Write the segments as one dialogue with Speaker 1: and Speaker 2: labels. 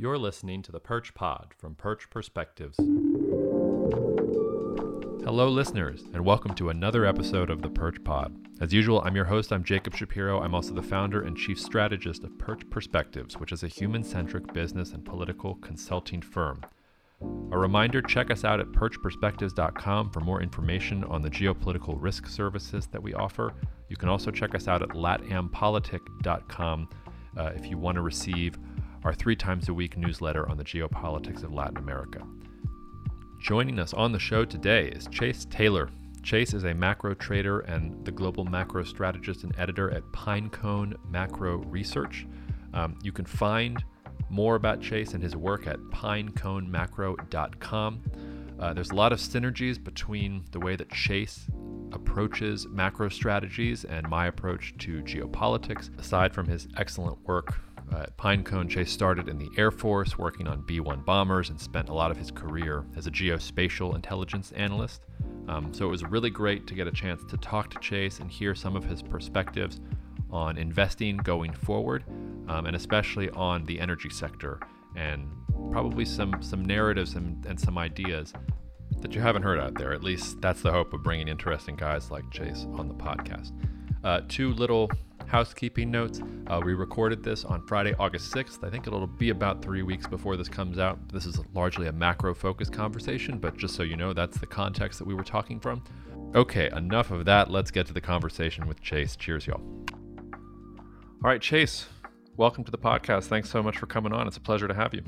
Speaker 1: You're listening to the Perch Pod from Perch Perspectives. Hello, listeners, and welcome to another episode of the Perch Pod. As usual, I'm your host. I'm Jacob Shapiro. I'm also the founder and chief strategist of Perch Perspectives, which is a human centric business and political consulting firm. A reminder check us out at perchperspectives.com for more information on the geopolitical risk services that we offer. You can also check us out at latampolitik.com uh, if you want to receive our three times a week newsletter on the geopolitics of Latin America. Joining us on the show today is Chase Taylor. Chase is a macro trader and the global macro strategist and editor at Pinecone Macro Research. Um, you can find more about Chase and his work at pineconemacro.com. Uh, there's a lot of synergies between the way that Chase approaches macro strategies and my approach to geopolitics. Aside from his excellent work uh, Pinecone, Chase started in the Air Force working on B 1 bombers and spent a lot of his career as a geospatial intelligence analyst. Um, so it was really great to get a chance to talk to Chase and hear some of his perspectives on investing going forward, um, and especially on the energy sector, and probably some some narratives and, and some ideas that you haven't heard out there. At least that's the hope of bringing interesting guys like Chase on the podcast. Uh, two little housekeeping notes. Uh, we recorded this on Friday, August 6th. I think it'll be about three weeks before this comes out. This is largely a macro focused conversation, but just so you know, that's the context that we were talking from. Okay, enough of that. Let's get to the conversation with Chase. Cheers, y'all. All right, Chase, welcome to the podcast. Thanks so much for coming on. It's a pleasure to have you.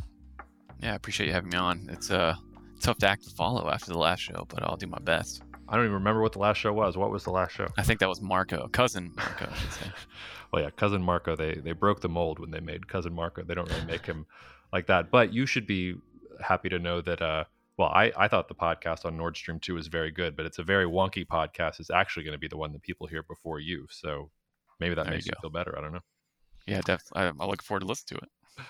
Speaker 2: Yeah, I appreciate you having me on. It's a tough act to follow after the last show, but I'll do my best.
Speaker 1: I don't even remember what the last show was. What was the last show?
Speaker 2: I think that was Marco, cousin Marco, I should say.
Speaker 1: well, yeah, cousin Marco. They they broke the mold when they made cousin Marco. They don't really make him like that. But you should be happy to know that. Uh, well, I, I thought the podcast on Nord Stream 2 was very good, but it's a very wonky podcast. It's actually going to be the one that people hear before you. So maybe that
Speaker 2: There
Speaker 1: makes
Speaker 2: you
Speaker 1: you, feel better. I don't know.
Speaker 2: Yeah, definitely. I, I look forward to listening to it.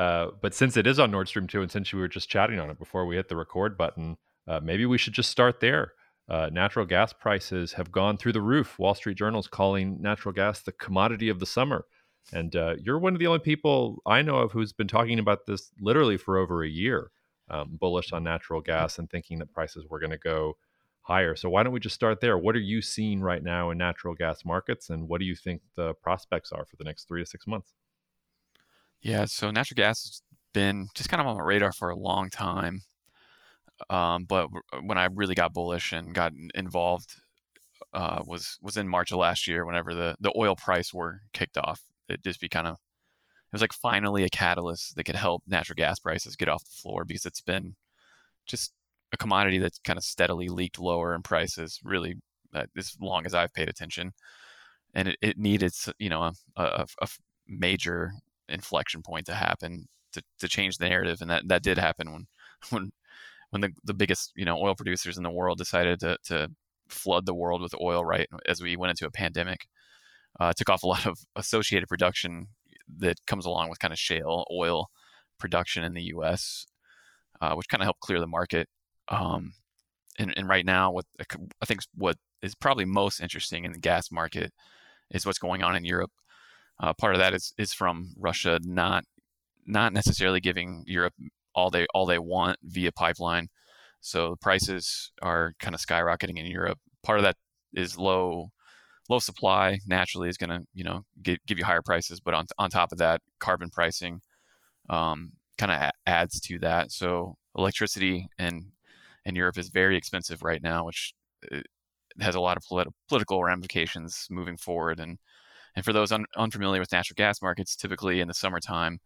Speaker 1: Uh, but since it is on Nord Stream 2 and since we were just chatting on it before we hit the record button, uh, maybe we should just start there. Uh, natural gas prices have gone through the roof. Wall Street Journal's calling natural gas the commodity of the summer. And uh, you're one of the only people I know of who's been talking about this literally for over a year, um, bullish on natural gas and thinking that prices were going to go higher. So why don't we just start there? What are you seeing right now in natural gas markets, and what do you think the prospects are for the next three to six months?
Speaker 2: Yeah, so natural gas has been just kind of on my radar for a long time. Um, but when I really got bullish and got involved uh, was was in March of last year. Whenever the the oil price were kicked off, it just be kind of it was like finally a catalyst that could help natural gas prices get off the floor because it's been just a commodity that's kind of steadily leaked lower in prices really uh, as long as I've paid attention, and it, it needed you know a a major inflection point to happen to, to change the narrative, and that that did happen when when when the, the biggest you know oil producers in the world decided to, to flood the world with oil right as we went into a pandemic uh, took off a lot of associated production that comes along with kind of shale oil production in the us uh, which kind of helped clear the market um, and, and right now what i think what is probably most interesting in the gas market is what's going on in europe. Uh, part of that is is from russia not not necessarily giving europe all they all they want via pipeline. So the prices are kind of skyrocketing in Europe. Part of that is low low supply naturally is going to you know give, give you higher prices, but on on top of that, carbon pricing um, kind of a- adds to that. So electricity in in Europe is very expensive right now, which uh, has a lot of polit- political ramifications moving forward. And and for those un- unfamiliar with natural gas markets, typically in the summertime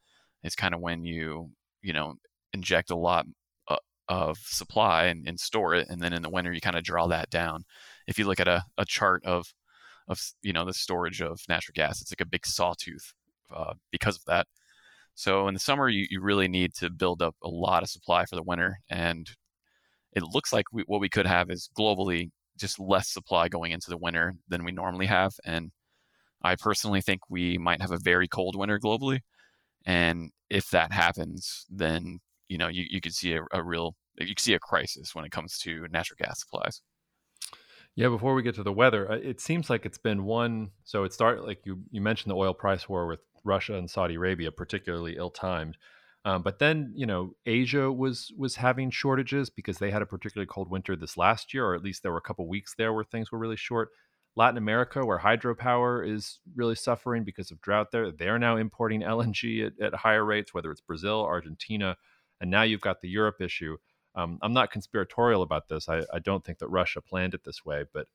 Speaker 2: is kind of when you you know inject a lot uh, of supply and, and store it and then in the winter you kind of draw that down. If you look at a, a chart of of you know the storage of natural gas it's like a big sawtooth uh, because of that. So in the summer you, you really need to build up a lot of supply for the winter and it looks like we, what we could have is globally just less supply going into the winter than we normally have and i personally think we might have a very cold winter globally and if that happens then you know you, you could see a, a real you could see a crisis when it comes to natural gas supplies
Speaker 1: Yeah, before we get to the weather, uh, it seems like it's been one. So it started like you you mentioned the oil price war with Russia and Saudi Arabia, particularly ill timed. Um, but then, you know, Asia was was having shortages because they had a particularly cold winter this last year, or at least there were a couple weeks there where things were really short. Latin America, where hydropower is really suffering because of drought there, they're now importing LNG at, at higher rates, whether it's Brazil, Argentina, and now you've got the Europe issue. Um, I'm not conspiratorial about this. I, I don't think that Russia planned it this way, but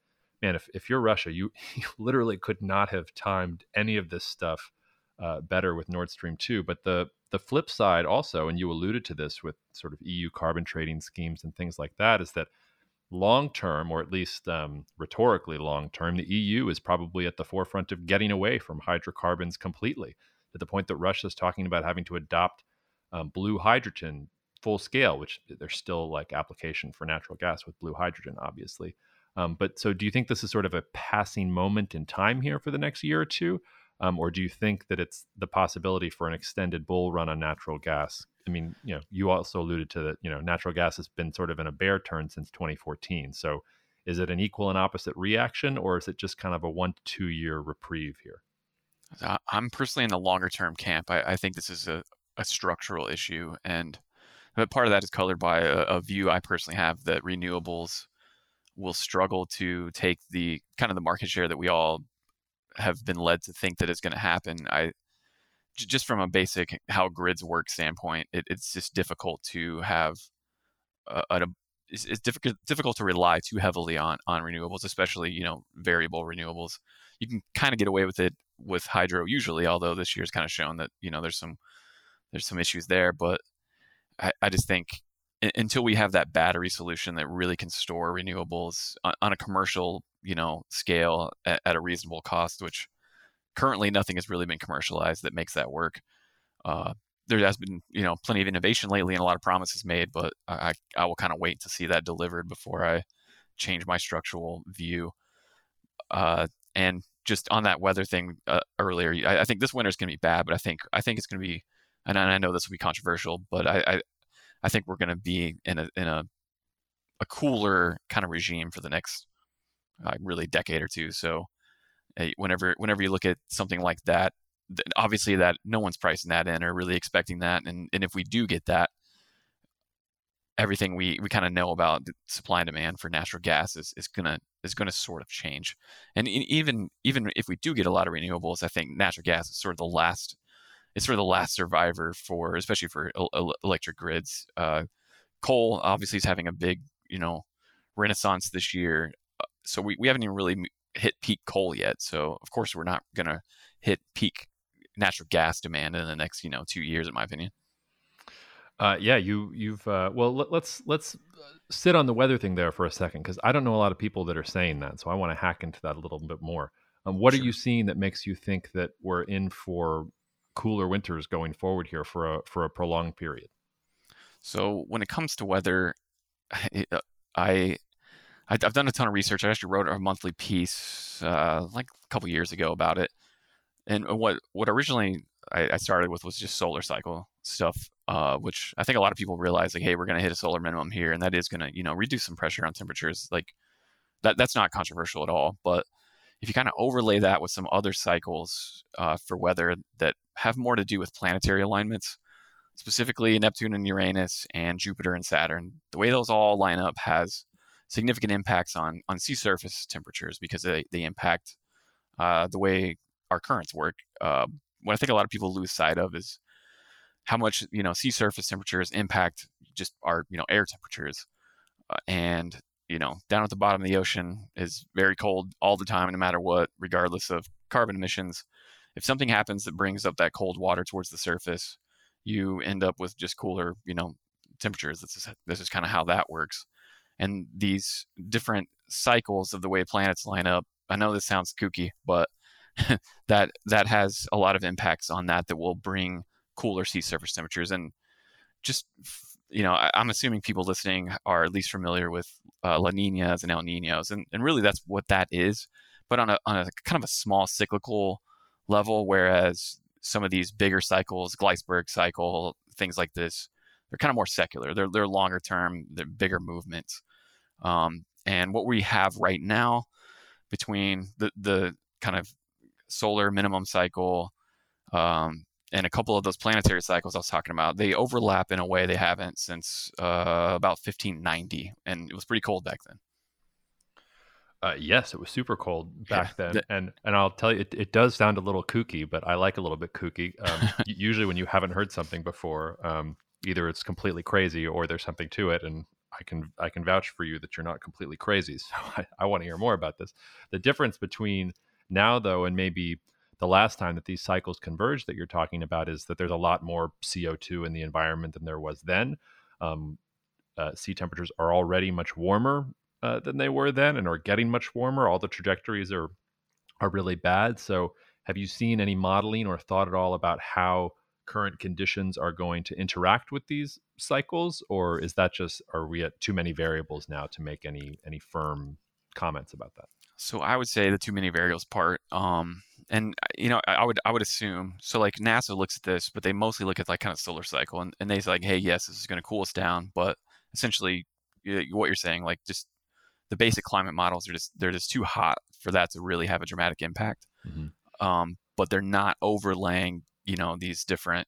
Speaker 1: man, if, if you're Russia, you, you literally could not have timed any of this stuff uh, better with Nord Stream 2. But the the flip side also, and you alluded to this with sort of EU carbon trading schemes and things like that, is that long term, or at least um, rhetorically long term, the EU is probably at the forefront of getting away from hydrocarbons completely to the point that Russia is talking about having to adopt um, blue hydrogen full scale, which there's still like application for natural gas with blue hydrogen, obviously. Um, but so, do you think this is sort of a passing moment in time here for the next year or two? Um, or do you think that it's the possibility for an extended bull run on natural gas? I mean, you know, you also alluded to that, you know, natural gas has been sort of in a bear turn since 2014. So is it an equal and opposite reaction, or is it just kind of a one to two year reprieve here?
Speaker 2: I'm personally in the longer term camp. I, I think this is a, a, structural issue. And but part of that is colored by a, a view I personally have that renewables will struggle to take the kind of the market share that we all have been led to think that is going to happen. I just from a basic how grids work standpoint, it, it's just difficult to have a, a it's, it's, difficult difficult to rely too heavily on on renewables, especially you know variable renewables. You can kind of get away with it with hydro usually, although this year's kind of shown that you know there's some there's some issues there. But I, I just think until we have that battery solution that really can store renewables on, on a commercial you know scale at, at, a reasonable cost which currently nothing has really been commercialized that makes that work uh, there has been you know plenty of innovation lately and a lot of promises made but i, I will kind of wait to see that delivered before i change my structural view uh, and just on that weather thing uh, earlier I, I, think this winter is going to be bad but i think i think it's going to be and i know this will be controversial but i i, I think we're going to be in a in a a cooler kind of regime for the next uh, really decade or two. So uh, whenever whenever you look at something like that, obviously that no one's pricing that in or really expecting that, and and if we do get that, everything we we kind of know about supply and demand for natural gas is, is gonna is gonna sort of change. And even even if we do get a lot of renewables, I think natural gas is sort of the last it's sort of the last survivor for especially for electric grids. Uh, coal obviously is having a big you know renaissance this year so we, we haven't even really hit peak coal yet. So of course we're not going to hit peak natural gas demand in the next you know two years, in my opinion.
Speaker 1: Uh, yeah, you you've uh, well let, us let's, let's sit on the weather thing there for a second because I don't know a lot of people that are saying that, so I want to hack into that a little bit more. Um, what sure. are you seeing that makes you think that we're in for cooler winters going forward here for a for a prolonged period?
Speaker 2: So when it comes to weather, I I, have done a ton of research. I actually wrote a monthly piece uh, like a couple years ago about it. And what what originally I, I started with was just solar cycle stuff, uh, which I think a lot of people realize like, hey, we're going to hit a solar minimum here, and that is going to you know reduce some pressure on temperatures. Like that that's not controversial at all. But if you kind of overlay that with some other cycles uh, for weather that have more to do with planetary alignments, specifically Neptune and Uranus and Jupiter and Saturn, the way those all line up has significant impacts on on sea surface temperatures because they, they impact uh, the way our currents work. Uh, what I think a lot of people lose sight of is how much you know sea surface temperatures impact just our you know air temperatures, uh, and you know down at the bottom of the ocean is very cold all the time, no matter what, regardless of carbon emissions. If something happens that brings up that cold water towards the surface, you end up with just cooler, you know, temperatures. This is this is kind of how that works and these different cycles of the way planets line up. I know this sounds kooky, but that that has a lot of impacts on that that will bring cooler sea surface temperatures and just you know I, am assuming people listening are at least familiar with uh, La Ninas and El Ninos and, and really that's what that is but on a, on a kind of a small cyclical level whereas some of these bigger cycles Gleissberg cycle things like this they're kind of more secular. They're they're longer term. They're bigger movements. Um, and what we have right now between the the kind of solar minimum cycle um, and a couple of those planetary cycles I was talking about, they overlap in a way they haven't since uh, about 1590, and it was pretty cold back then.
Speaker 1: Uh, yes, it was super cold back yeah. then, and and I'll tell you, it, it does sound a little kooky, but I like a little bit kooky. Um, usually, when you haven't heard something before, um, either it's completely crazy or there's something to it, and I can I can vouch for you that you're not completely crazy. So I, I want to hear more about this. The difference between now, though, and maybe the last time that these cycles converge that you're talking about is that there's a lot more CO2 in the environment than there was then. Um, uh, sea temperatures are already much warmer uh, than they were then and are getting much warmer. All the trajectories are are really bad. So, have you seen any modeling or thought at all about how current conditions are going to interact with these cycles, or is that just are we at too many variables now to make any any firm comments about that?
Speaker 2: So I would say the too many variables part. Um, and uh, you know, I, I, would I would assume so. Like NASA looks at this, but they mostly look at like kind of solar cycle, and, and they say like, hey, yes, this is going to cool us down, but essentially, what you're saying, like just the basic climate models are just they're just too hot for that to really have a dramatic impact. Mm-hmm. Um, but they're not overlaying, you know, these different,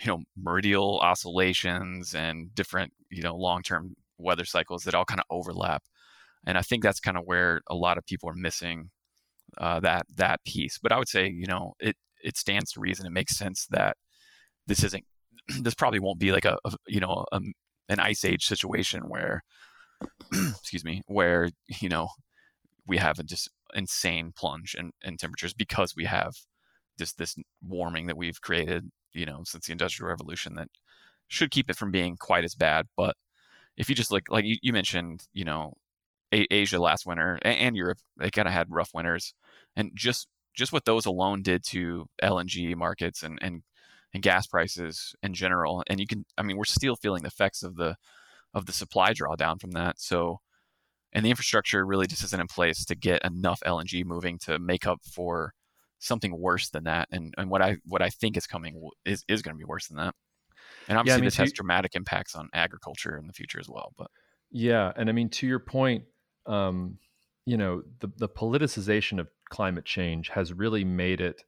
Speaker 2: you know, meridional oscillations and different, you know, long-term weather cycles that all kind of overlap. And I think that's kind of where a lot of people are missing uh, that that piece. But I would say, you know, it it stands to reason. It makes sense that this isn't. This probably won't be like a, a you know a, an ice age situation where excuse me, where you know we have a just insane plunge in, in temperatures because we have this this warming that we've created, you know, since the Industrial Revolution that should keep it from being quite as bad. But if you just look, like you, you mentioned, you know, a- Asia last winter and, and Europe, they kind of had rough winters, and just just what those alone did to LNG markets and and and gas prices in general. And you can, I mean, we're still feeling the effects of the of the supply drawdown from that. So, and the infrastructure really just isn't in place to get enough LNG moving to make up for something worse than that. And and what I what I think is coming is is going to be worse than that. And obviously, yeah, I mean, this has you, dramatic impacts on agriculture in the future as well. But
Speaker 1: yeah, and I mean, to your point, um, you know, the the politicization of climate change has really made it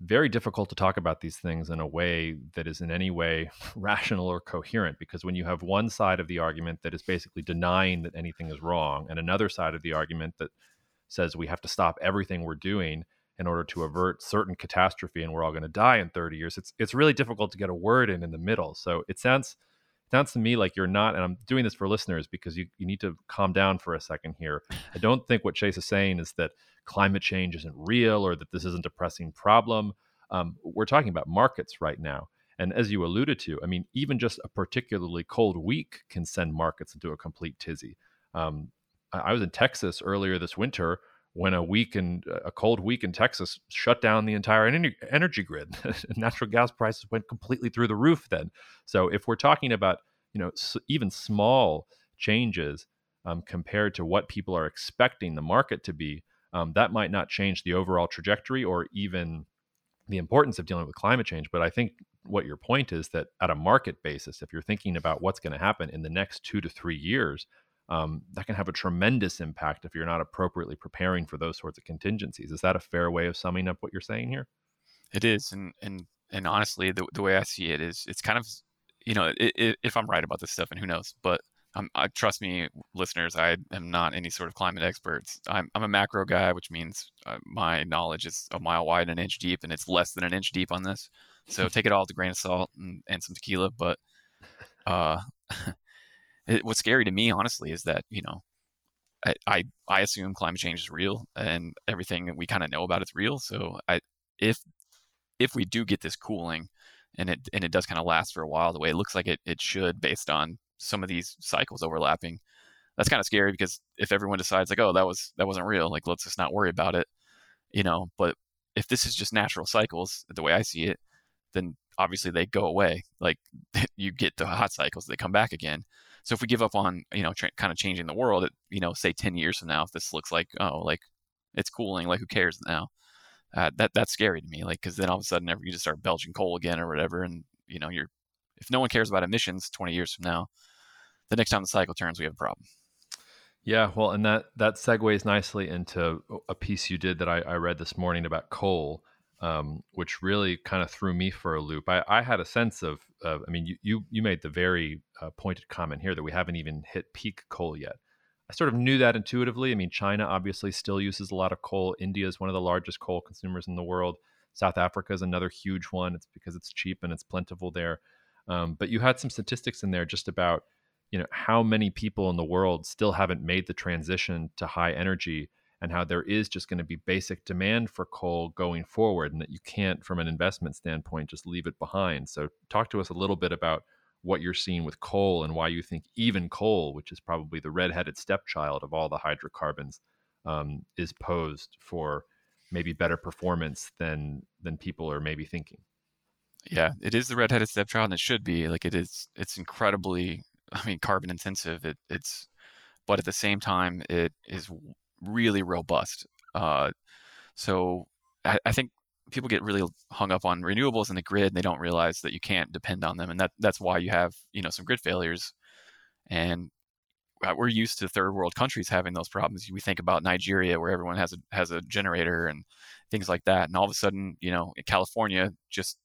Speaker 1: very difficult to talk about these things in a way that is in any way rational or coherent because when you have one side of the argument that is basically denying that anything is wrong and another side of the argument that says we have to stop everything we're doing in order to avert certain catastrophe and we're all going to die in 30 years it's it's really difficult to get a word in in the middle. So it sounds sounds to me like you're not and i'm doing this for listeners because you, you need to calm down for a second here i don't think what chase is saying is that climate change isn't real or that this isn't a pressing problem. Um, we're talking about markets right now. And as you alluded to, I mean, even just a particularly cold week can send markets into a complete tizzy. Um, I was in Texas earlier this winter when a week and a cold week in Texas shut down the entire energy grid. Natural gas prices went completely through the roof then. So if we're talking about you know even small changes um, compared to what people are expecting the market to be, um, that might not change the overall trajectory or even the importance of dealing with climate change. But I think what your point is that at a market basis, if you're thinking about what's going to happen in the next two to three years, um, that can have a tremendous impact if you're not appropriately preparing for those sorts of contingencies. Is that a fair way of summing up what you're saying here?
Speaker 2: It is, and and and honestly, the the way I see it is, it's kind of, you know, it, it, if I'm right about this stuff, and who knows, but I'm, I, trust me, listeners, I am not any sort of climate expert. I'm, I'm a macro guy, which means uh, my knowledge is a mile wide and an inch deep, and it's less than an inch deep on this. So take it all with a grain of salt and, and some tequila. But uh, it, what's scary to me, honestly, is that you know, I, I, I assume climate change is real, and everything we kind of know about it's real. So I, if if we do get this cooling, and it and it does kind of last for a while, the way it looks like it it should, based on some of these cycles overlapping. That's kind of scary because if everyone decides like, oh, that was that wasn't real, like let's just not worry about it, you know. But if this is just natural cycles, the way I see it, then obviously they go away. Like you get the hot cycles, they come back again. So if we give up on you know tra- kind of changing the world, you know, say ten years from now, if this looks like oh like it's cooling, like who cares now? Uh, that that's scary to me, like because then all of a sudden you just start belching coal again or whatever, and you know you're if no one cares about emissions 20 years from now, the next time the cycle turns, we have a problem.
Speaker 1: Yeah, well, and that that segues nicely into a piece you did that I, I read this morning about coal. Um, which really kind of threw me for a loop. I, I had a sense of, of, I mean, you, you, you made the very uh, pointed comment here that we haven't even hit peak coal yet. I sort of knew that intuitively. I mean, China obviously still uses a lot of coal. India is one of the largest coal consumers in the world. South Africa is another huge one. It's because it's cheap and it's plentiful there. Um, but you had some statistics in there just about, you know, how many people in the world still haven't made the transition to high energy and how there is just going to be basic demand for coal going forward and that you can't from an investment standpoint just leave it behind. So talk to us a little bit about what you're seeing with coal and why you think even coal which is probably the redheaded stepchild of all the hydrocarbons um, is posed for maybe better performance than than people are maybe thinking.
Speaker 2: Yeah it is the redheaded stepchild and it should be. Like it is it's incredibly i mean carbon intensive. It, it's but at the same time it is really robust. Uh, so I, I, think people get really hung up on renewables in the grid and they don't realize that you can't depend on them. And that that's why you have, you know, some grid failures. And uh, we're used to third world countries having those problems. We think about Nigeria where everyone has a has a generator and things like that. And all of a sudden, you know, California just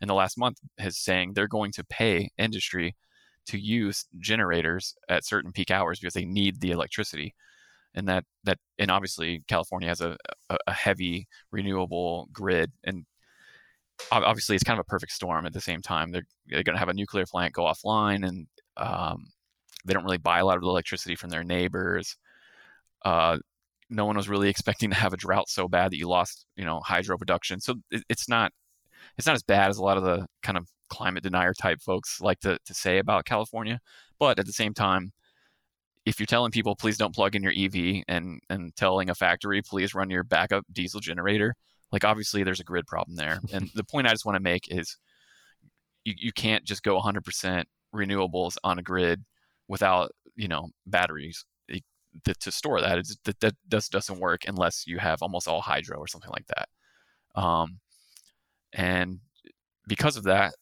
Speaker 2: in the last month has saying they're going to pay industry to use generators at certain peak hours because they need the electricity and that that and obviously California has a, a, a heavy renewable grid and obviously it's kind of a perfect storm at the same time. They're, they're going to have a nuclear plant go offline and um, they don't really buy a lot of electricity from their neighbors. Uh, no one was really expecting to have a drought so bad that you lost you know hydro production. So it, it's not it's not as bad as a lot of the kind of climate denier type folks like to, to say about california but at the same time if you're telling people please don't plug in your EV and and telling a factory please run your backup diesel generator, like obviously there's a grid problem there. and the point I just want to make is you, you can't just go 100% renewables on a grid without you know batteries to, to store that. It's, that that just doesn't work unless you have almost all hydro or something like that. Um, and because of that,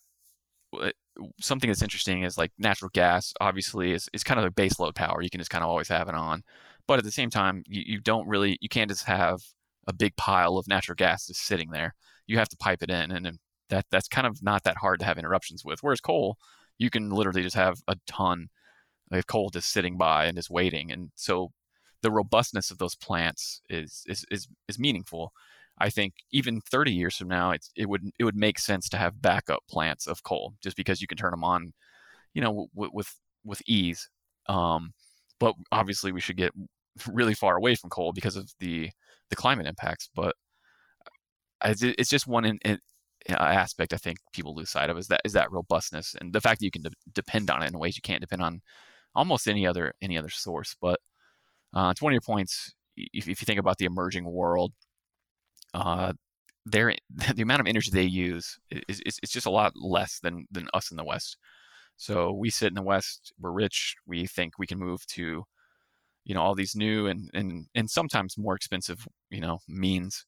Speaker 2: something that's interesting is like natural gas obviously is, is kind of a base load power you can just kind of always have it on but at the same time you, you don't really you can't just have a big pile of natural gas just sitting there. You have to pipe it in and that that's kind of not that hard to have interruptions with whereas coal you can literally just have a ton of coal just sitting by and just waiting and so the robustness of those plants is is is, is meaningful I think even 30 years from now, it would it would make sense to have backup plants of coal, just because you can turn them on, you know, w- with with ease. Um, but obviously, we should get really far away from coal because of the the climate impacts. But uh, it's just one in, in, aspect I think people lose sight of is that is that robustness and the fact that you can de- depend on it in ways you can't depend on almost any other any other source. But uh, it's one of your points. If, if you think about the emerging world, uh, their the amount of energy they use is, is it's just a lot less than than us in the West. So we sit in the West, we're rich, we think we can move to, you know, all these new and and and sometimes more expensive, you know, means.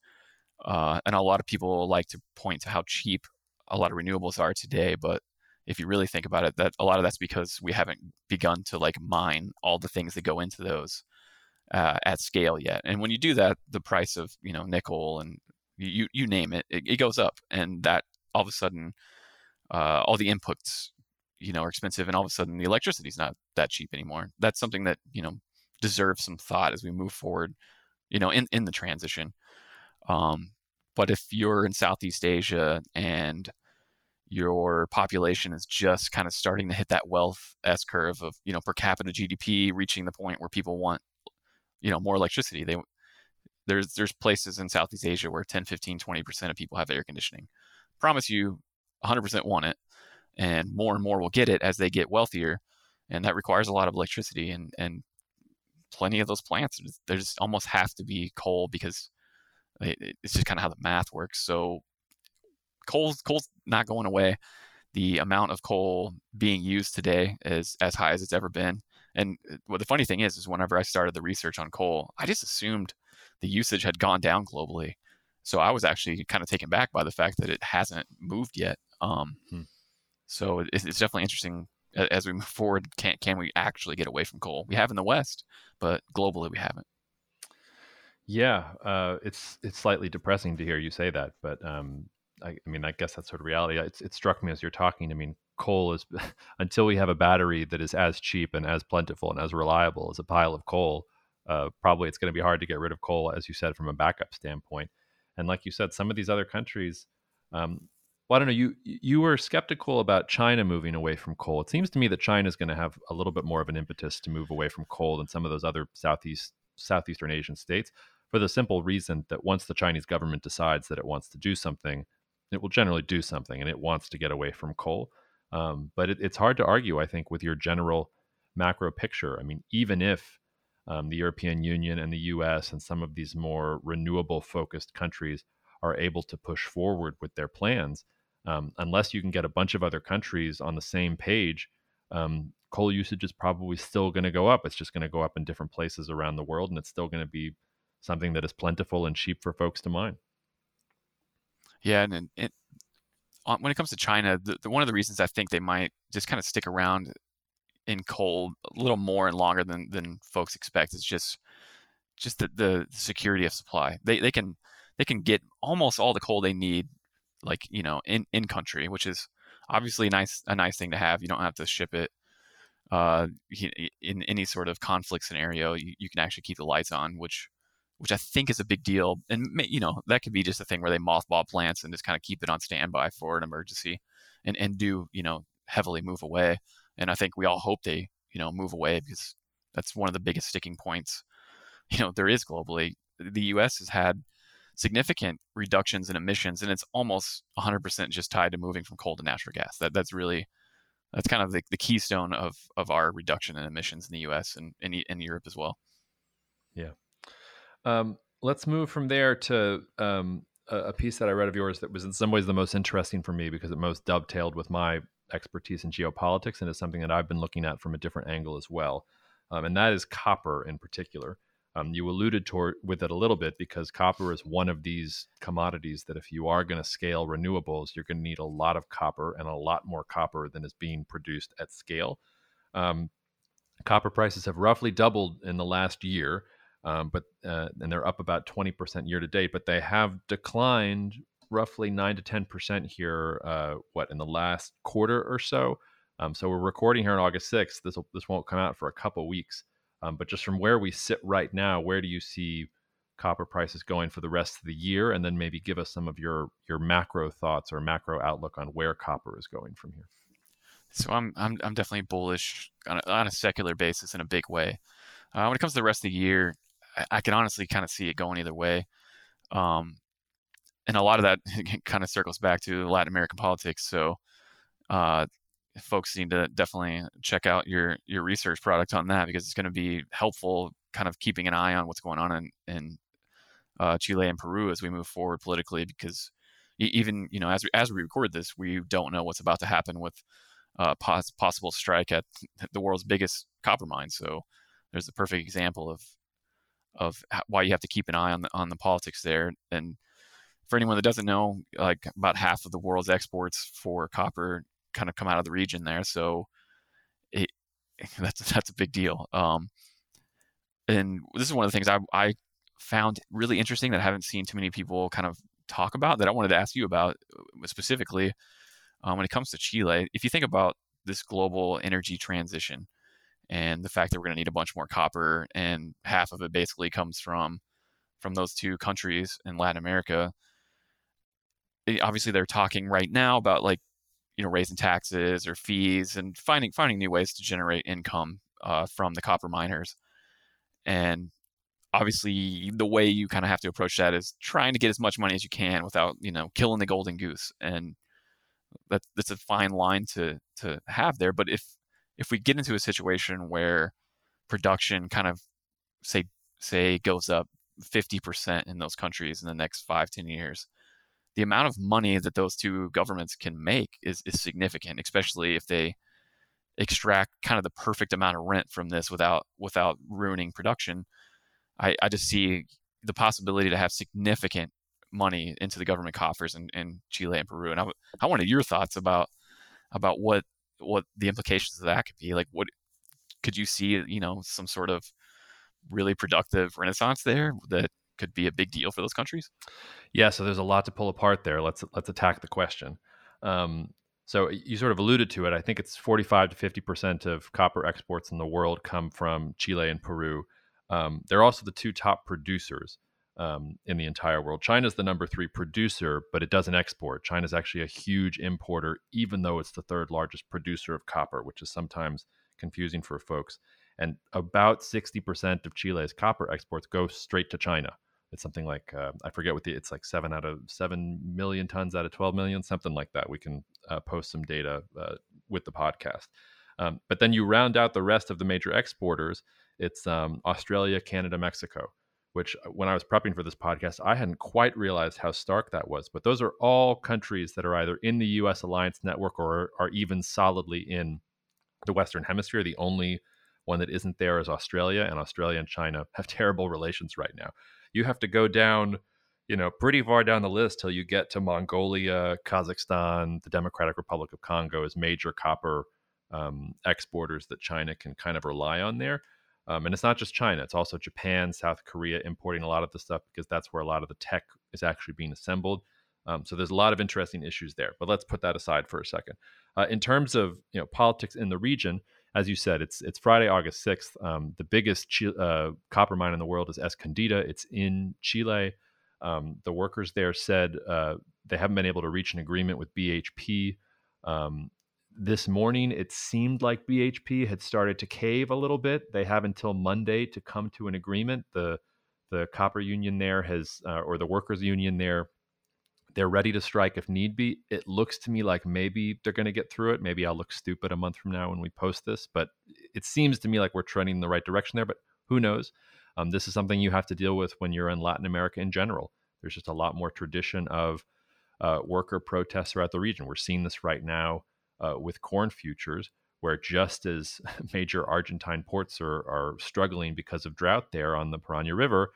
Speaker 2: Uh, and a lot of people like to point to how cheap a lot of renewables are today, but if you really think about it, that a lot of that's because we haven't begun to like mine all the things that go into those uh, at scale yet. And when you do that, the price of you know nickel and you you name it, it, it goes up, and that all of a sudden, uh, all the inputs you know are expensive, and all of a sudden the electricity is not that cheap anymore. That's something that you know deserves some thought as we move forward, you know, in in the transition. Um, but if you're in Southeast Asia and your population is just kind of starting to hit that wealth S curve of you know per capita GDP reaching the point where people want you know more electricity. They there's there's places in Southeast Asia where 10, 15, 20% of people have air conditioning. Promise you 100% want it and more and more will get it as they get wealthier and that requires a lot of electricity and and plenty of those plants there's almost have to be coal because it's just kind of how the math works. So coal's coal's not going away. The amount of coal being used today is as high as it's ever been. And uh, well, the funny thing is, is whenever I started the research on coal, I just assumed the usage had gone down globally. So I was actually kind of taken back by the fact that it hasn't moved yet. Um, hmm. So it's, it's definitely interesting as we move forward. Can can we actually get away from coal? We have in the West, but globally we haven't.
Speaker 1: Yeah, uh, it's it's slightly depressing to hear you say that, but um, I, I, mean, I guess that's sort of reality. It struck me as you're talking. I mean, coal is until we have a battery that is as cheap and as plentiful and as reliable as a pile of coal. Uh, probably it's going to be hard to get rid of coal, as you said, from a backup standpoint. And like you said, some of these other countries, um, well, I don't know. You you were skeptical about China moving away from coal. It seems to me that China is going to have a little bit more of an impetus to move away from coal than some of those other southeast southeastern Asian states for the simple reason that once the Chinese government decides that it wants to do something, it will generally do something and it wants to get away from coal. Um, but it, it's hard to argue, I think, with your general macro picture. I mean, even if um, the European Union and the US and some of these more renewable focused countries are able to push forward with their plans, um, unless you can get a bunch of other countries on the same page, um, coal usage is probably still going to go up. It's just going to go up in different places around the world, and it's still going to be something that is plentiful and cheap for folks to mine.
Speaker 2: Yeah, and, it, when it comes to China, the, the, one of the reasons I think they might just kind of stick around in coal a little more and longer than than folks expect is just just the, the security of supply. They they can they can get almost all the coal they need, like you know, in in country, which is obviously a nice a nice thing to have. You don't have to ship it. Uh, in any sort of conflict scenario, you, you can actually keep the lights on, which which I think is a big deal. And you know that could be just a thing where they mothball plants and just kind of keep it on standby for an emergency, and and do you know heavily move away. And I think we all hope they you know move away because that's one of the biggest sticking points. You know there is globally. The U.S. has had significant reductions in emissions, and it's almost 100% just tied to moving from coal to natural gas. That that's really that's kind of the, the keystone of of our reduction in emissions in the U.S. and in, in Europe as well.
Speaker 1: Yeah. Um, let's move from there to um, a, a, piece that I read of yours that was in some ways the most interesting for me because it most dovetailed with my expertise in geopolitics and is something that I've been looking at from a different angle as well. Um, and that is copper in particular. Um, you alluded toward with it a little bit because copper is one of these commodities that if you are going to scale renewables, you're going to need a lot of copper and a lot more copper than is being produced at scale. Um, copper prices have roughly doubled in the last year um, but uh, and they're up about 20% year to date, but they have declined roughly 9 to 10% here, uh, what, in the last quarter or so. Um, so we're recording here on August 6th. This this won't come out for a couple weeks. Um, but just from where we sit right now, where do you see copper prices going for the rest of the year? And then maybe give us some of your your macro thoughts or macro outlook on where copper is going from here.
Speaker 2: So I'm I'm, I'm definitely bullish on a, on a secular basis in a big way. Uh, when it comes to the rest of the year, I, can honestly kind of see it going either way. Um, and a lot of that kind of circles back to Latin American politics. So, uh, folks need to definitely check out your your research product on that because it's going to be helpful, kind of keeping an eye on what's going on in in uh, Chile and Peru as we move forward politically. Because even you know as we, as we record this, we don't know what's about to happen with uh, pos- possible strike at the world's biggest copper mine. So there's a perfect example of of why you have to keep an eye on the on the politics there. And for anyone that doesn't know, like about half of the world's exports for copper kind of come out of the region there. So it that's that's a big deal. Um, and this is one of the things I I found really interesting that I haven't seen too many people kind of talk about that I wanted to ask you about uh, specifically um, when it comes to Chile. If you think about this global energy transition, and the fact that we're going to need a bunch more copper and half of it basically comes from from those two countries in Latin America. It, obviously, they're talking right now about like you know raising taxes or fees and finding finding new ways to generate income uh, from the copper miners. And obviously, the way you kind of have to approach that is trying to get as much money as you can without you know killing the golden goose. And that that's a fine line to to have there. But if if we get into a situation where production kind of say say goes up 50% in those countries in the next five ten years the amount of money that those two governments can make is, is significant especially if they extract kind of the perfect amount of rent from this without without ruining production. I, I just see the possibility to have significant money into the government coffers in, in chile and peru and I, I wanted your thoughts about about what what the implications of that could be. Like, what could you see? You know, some sort of really productive renaissance there that could be a big deal for those countries?
Speaker 1: Yeah, so there's a lot to pull apart there. Let's let's attack the question. Um, so you sort of alluded to it. I think it's 45 to 50 percent of copper exports in the world come from Chile and Peru. Um, they're also the two top producers um, in the entire world. China's the number three producer, but it doesn't export. China's actually a huge importer, even though it's the third largest producer of copper, which is sometimes confusing for folks. And about 60% of Chile's copper exports go straight to China. It's something like uh, I forget what the it's like seven out of seven million tons out of 12 million, something like that. We can uh, post some data uh, with the podcast. Um, but then you round out the rest of the major exporters. It's um, Australia, Canada, Mexico which uh, when I was prepping for this podcast, I hadn't quite realized how stark that was. But those are all countries that are either in the US alliance network or are even solidly in the Western Hemisphere. The only one that isn't there is Australia, and Australia and China have terrible relations right now. You have to go down, you know, pretty far down the list till you get to Mongolia, Kazakhstan, the Democratic Republic of Congo as major copper um, exporters that China can kind of rely on there. Um, and it's not just China, it's also Japan, South Korea importing a lot of the stuff because that's where a lot of the tech is actually being assembled. Um, so there's a lot of interesting issues there. But let's put that aside for a second. Uh, in terms of you know politics in the region, as you said, it's it's Friday, August 6th. Um, the biggest uh, copper mine in the world is Escondida. It's in Chile. Um, the workers there said uh, they haven't been able to reach an agreement with BHP. Um, this morning it seemed like BHP had started to cave a little bit. They have until Monday to come to an agreement. The the copper union there has, uh, or the workers union there, they're ready to strike if need be. It looks to me like maybe they're going to get through it. Maybe I'll look stupid a month from now when we post this, but it seems to me like we're trending in the right direction there. But who knows? Um, this is something you have to deal with when you're in Latin America in general. There's just a lot more tradition of uh, worker protests throughout the region. We're seeing this right now uh, with corn futures, where just as major Argentine ports are, are struggling because of drought there on the Paraná River,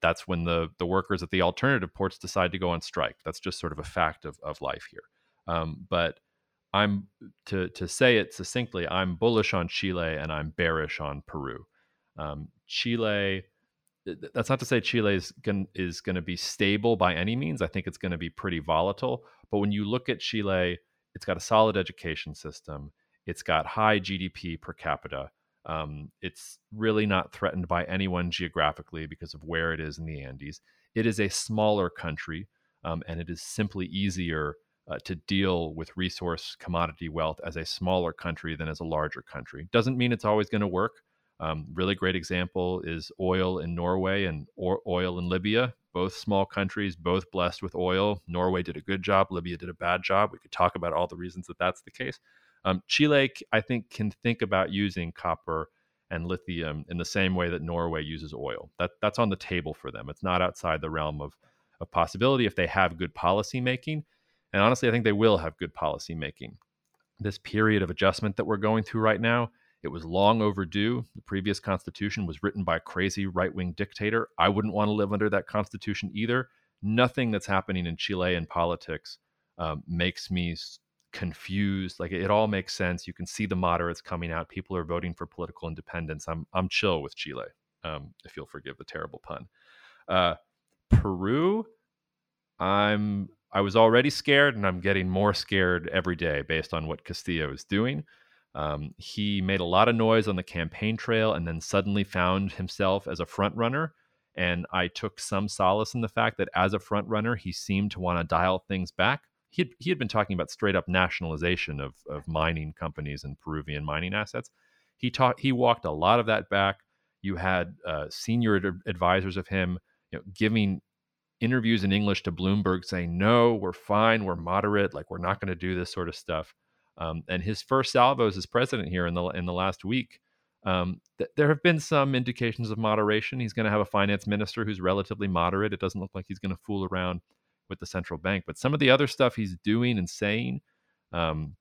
Speaker 1: that's when the, the workers at the alternative ports decide to go on strike. That's just sort of a fact of, of life here. Um, but I'm to to say it succinctly, I'm bullish on Chile and I'm bearish on Peru. Um, Chile, that's not to say Chile is going is going to be stable by any means. I think it's going to be pretty volatile. But when you look at Chile it's got a solid education system. It's got high GDP per capita. Um, it's really not threatened by anyone geographically because of where it is in the Andes. It is a smaller country, um, and it is simply easier uh, to deal with resource commodity wealth as a smaller country than as a larger country. Doesn't mean it's always going to work. Um, really great example is oil in Norway and oil in Libya both small countries, both blessed with oil. Norway did a good job, Libya did a bad job. We could talk about all the reasons that that's the case. Um, Chile, I think, can think about using copper and lithium in the same way that Norway uses oil. That that's on the table for them. It's not outside the realm of of possibility if they have good policy making. And honestly, I think they will have good policy making. This period of adjustment that we're going through right now it was long overdue. The previous constitution was written by a crazy right wing dictator. I wouldn't want to live under that constitution either. Nothing that's happening in Chile Chilean politics um, makes me confused. Like it all makes sense. You can see the moderates coming out. People are voting for political independence. I'm I'm chill with Chile. Um, if you'll forgive the terrible pun. Uh, Peru, I'm I was already scared, and I'm getting more scared every day based on what Castillo is doing. Um, he made a lot of noise on the campaign trail and then suddenly found himself as a front runner. And I took some solace in the fact that as a front runner, he seemed to want to dial things back. He had, he had been talking about straight up nationalization of, of mining companies and Peruvian mining assets. He taught he walked a lot of that back. You had uh, senior ad- advisors of him you know, giving interviews in English to Bloomberg saying, no, we're fine, we're moderate, like we're not going to do this sort of stuff. Um, and his first salvos as president here in the in the last week, um, th- there have been some indications of moderation. He's going to have a finance minister who's relatively moderate. It doesn't look like he's going to fool around with the central bank. But some of the other stuff he's doing and saying um,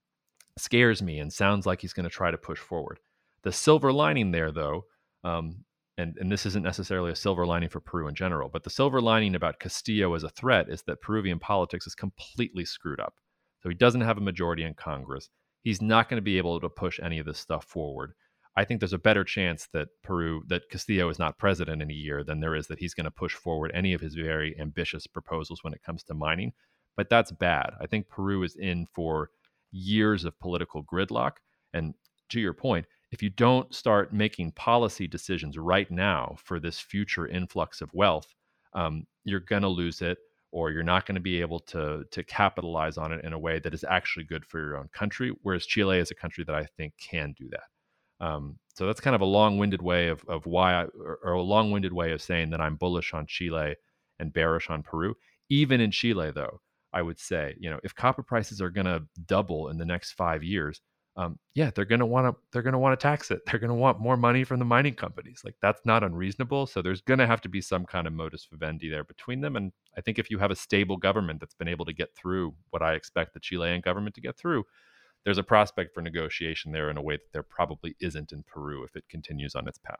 Speaker 1: scares me and sounds like he's going to try to push forward. The silver lining there, though, um, and, and this isn't necessarily a silver lining for Peru in general, but the silver lining about Castillo as a threat is that Peruvian politics is completely screwed up. So he doesn't have a majority in Congress. He's not going to be able to push any of this stuff forward. I think there's a better chance that Peru, that Castillo is not president in a year than there is that he's going to push forward any of his very ambitious proposals when it comes to mining. But that's bad. I think Peru is in for years of political gridlock. And to your point, if you don't start making policy decisions right now for this future influx of wealth, um, you're going to lose it or you're not going to be able to to capitalize on it in a way that is actually good for your own country. Whereas Chile is a country that I think can do that. Um, so that's kind of a long-winded way of of why, I, or, or a long-winded way of saying that I'm bullish on Chile and bearish on Peru. Even in Chile, though, I would say, you know, if copper prices are going to double in the next five years, um, yeah, they're to want to they're to want to tax it. They're to want more money from the mining companies. Like that's not unreasonable. So there's to have to be some kind of modus vivendi there between them. And I think if you have a stable government that's been able to get through what I expect the Chilean government to get through, there's a prospect for negotiation there in a way that there probably isn't in Peru if it continues on its path.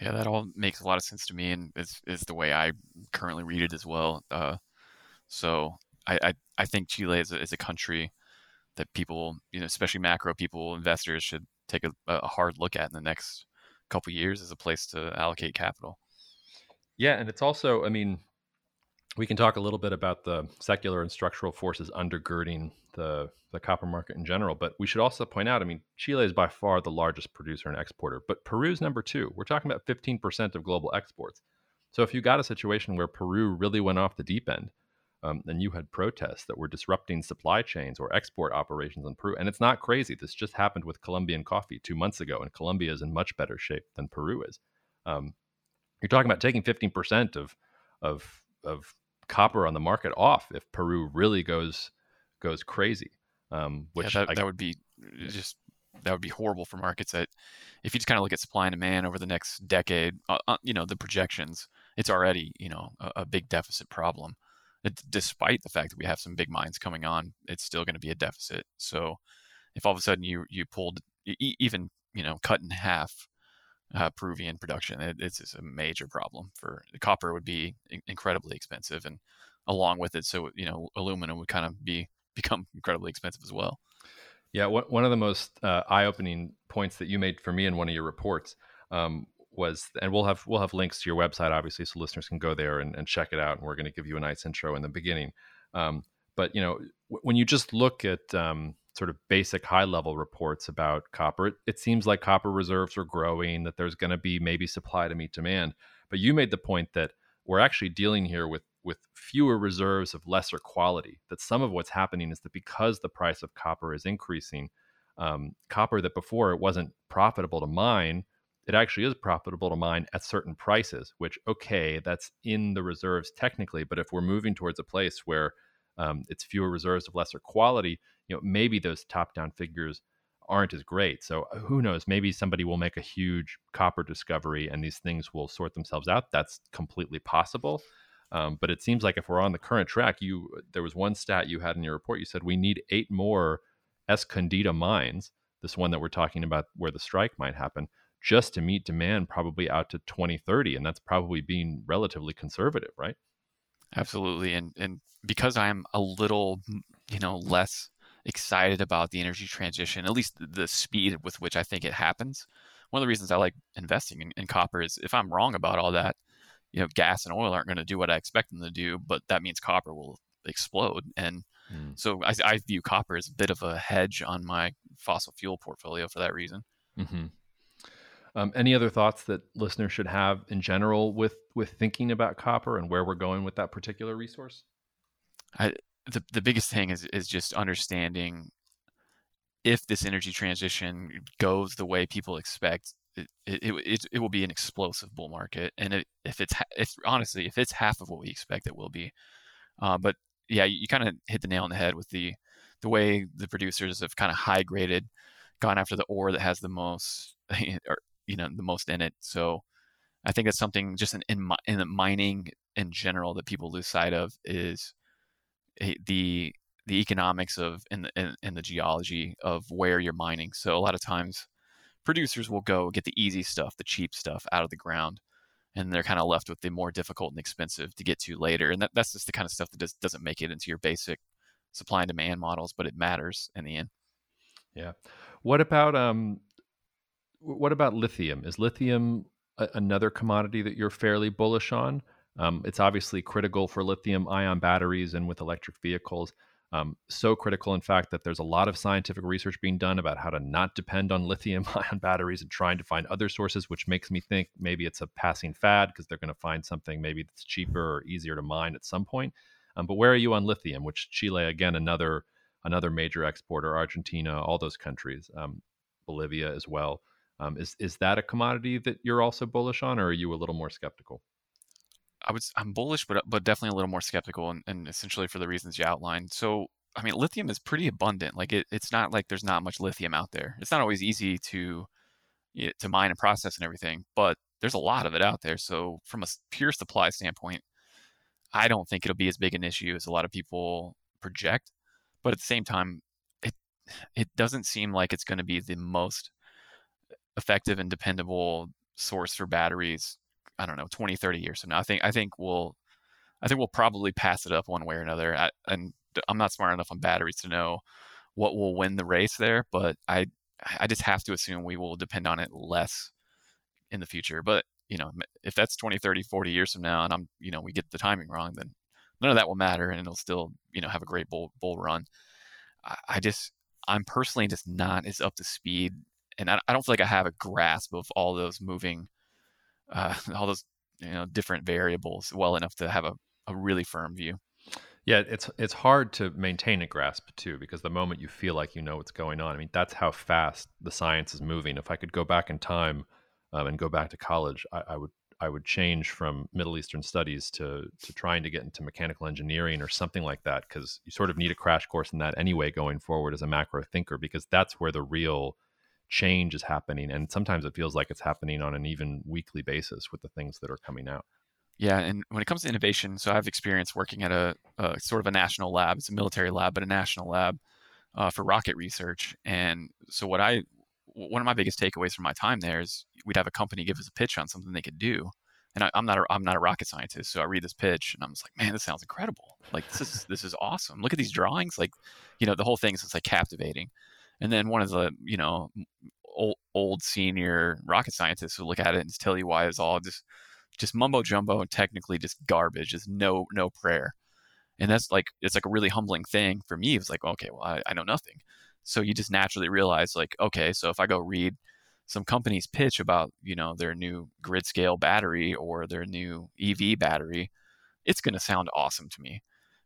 Speaker 2: Yeah, that all makes a lot of sense to me, and is is the way I currently read it as well. Uh, so I, I, I think Chile is a, is a country that people, you know, especially macro people, investors should take a, a hard look at in the next couple years as a place to allocate capital.
Speaker 1: Yeah, and it's also, I mean, we can talk a little bit about the secular and structural forces undergirding the the copper market in general, but we should also point out, I mean, Chile is by far the largest producer and exporter, but Peru's number 2. We're talking about 15% of global exports. So if you got a situation where Peru really went off the deep end, um, and you had protests that were disrupting supply chains or export operations in Peru. And it's not crazy. This just happened with Colombian coffee two months ago, and Colombia is in much better shape than Peru is. Um, you're talking about taking 15% of of of copper on the market off if Peru really goes goes crazy. Um, which
Speaker 2: yeah, that, I, that would be just that would be horrible for markets. That if you just kind of look at supply and demand over the next decade, uh, uh, you know the projections, it's already you know a, a big deficit problem it, despite the fact that we have some big mines coming on, it's still going to be a deficit. So if all of a sudden you you pulled even you know cut in half uh, Peruvian production, it, it's a major problem for the copper would be incredibly expensive, and along with it, so you know aluminum would kind of be become incredibly expensive as well.
Speaker 1: Yeah, one of the most uh, eye-opening points that you made for me in one of your reports um, was and we'll have we'll have links to your website obviously so listeners can go there and, and check it out and we're going to give you a nice intro in the beginning. Um, but you know w- when you just look at um, sort of basic high level reports about copper it, it seems like copper reserves are growing that there's going to be maybe supply to meet demand. But you made the point that we're actually dealing here with with fewer reserves of lesser quality that some of what's happening is that because the price of copper is increasing um, copper that before it wasn't profitable to mine it actually is profitable to mine at certain prices, which, okay, that's in the reserves technically. But if we're moving towards a place where um, it's fewer reserves of lesser quality, you know, maybe those top down figures aren't as great. So uh, who knows? Maybe somebody will make a huge copper discovery and these things will sort themselves out. That's completely possible. Um, but it seems like if we're on the current track, you there was one stat you had in your report. You said we need eight more Escondida mines. This one that we're talking about, where the strike might happen, just to meet demand probably out to 2030 and that's probably being relatively conservative right
Speaker 2: absolutely and and because i'm a little you know less excited about the energy transition at least the speed with which i think it happens one of the reasons i like investing in, in copper is if i'm wrong about all that you know gas and oil aren't going to do what i expect them to do but that means copper will explode and mm. so I, I, view copper as a bit of a hedge on my fossil fuel portfolio for that reason
Speaker 1: mm-hmm. Um, any other thoughts that listeners should have in general with with thinking about copper and where we're going with that particular resource?
Speaker 2: I, the the biggest thing is is just understanding if this energy transition goes the way people expect, it it, it, it will be an explosive bull market. And it, if it's if honestly if it's half of what we expect, it will be. Uh, but yeah, you, you kind of hit the nail on the head with the the way the producers have kind of high graded, gone after the ore that has the most or you know the most in it. So I think that's something just in in, in mining in general that people lose sight of is the the economics of and the, in the geology of where you're mining. So a lot of times producers will go get the easy stuff, the cheap stuff out of the ground, and they're kind of left with the more difficult and expensive to get to later. And that, that's just the kind of stuff that just doesn't make it into your basic supply and demand models, but it matters in the end.
Speaker 1: Yeah. What about um what about lithium? Is lithium a, another commodity that you're fairly bullish on? Um, it's obviously critical for lithium ion batteries and with electric vehicles. Um, so critical, in fact, that there's a lot of scientific research being done about how to not depend on lithium ion batteries and trying to find other sources, which makes me think maybe it's a passing fad because they're going to find something maybe that's cheaper or easier to mine at some point. Um, but where are you on lithium? Which Chile, again, another another major exporter, Argentina, all those countries, um, Bolivia as well. Um, is is that a commodity that you're also bullish on, or are you a little more skeptical?
Speaker 2: I was I'm bullish, but but definitely a little more skeptical, and, and essentially for the reasons you outlined. So I mean, lithium is pretty abundant. Like it, it's not like there's not much lithium out there. It's not always easy to to mine and process and everything, but there's a lot of it out there. So from a pure supply standpoint, I don't think it'll be as big an issue as a lot of people project. But at the same time, it it doesn't seem like it's going to be the most effective and dependable source for batteries I don't know 20 30 years from now. I think I think we'll I think we'll probably pass it up one way or another. I, and I'm not smart enough on batteries to know what will win the race there but I I just have to assume we will depend on it less in the future. But you know if that's 20 30 40 years from now and I'm you know we get the timing wrong then none of that will matter and it'll still you know have a great bull bull run. I, I just I'm personally just not as up to speed and I, don't feel like I have a grasp of all those moving, uh, all those you know different variables well enough to have a, a really firm view.
Speaker 1: Yeah, it's it's hard to maintain a grasp too because the moment you feel like you know what's going on, I mean that's how fast the science is moving. If I could go back in time um, and go back to college, I, I would I would change from Middle Eastern studies to to trying to get into mechanical engineering or something like that because you sort of need a crash course in that anyway going forward as a macro thinker because that's where the real change is happening and sometimes it feels like it's happening on an even weekly basis with the things that are coming out
Speaker 2: yeah and when it comes to innovation so i've experience working at a, a sort of a national lab it's a military lab but a national lab uh, for rocket research and so what i one of my biggest takeaways from my time there is we'd have a company give us a pitch on something they could do and I, am not a, I'm not a rocket scientist, so I read this pitch and I'm just like, man, this sounds incredible. Like this is this is awesome. Look at these drawings. Like, you know, the whole thing is just like captivating. And then one of the, you know, old, old senior rocket scientists will look at it and tell you why it's all just just mumbo jumbo and technically just garbage. Just no no prayer. And that's like it's like a really humbling thing for me. It's like, okay, well, I, I know nothing. So you just naturally realize like, okay, so if I go read some company's pitch about, you know, their new grid scale battery or their new EV battery, it's going to sound awesome to me.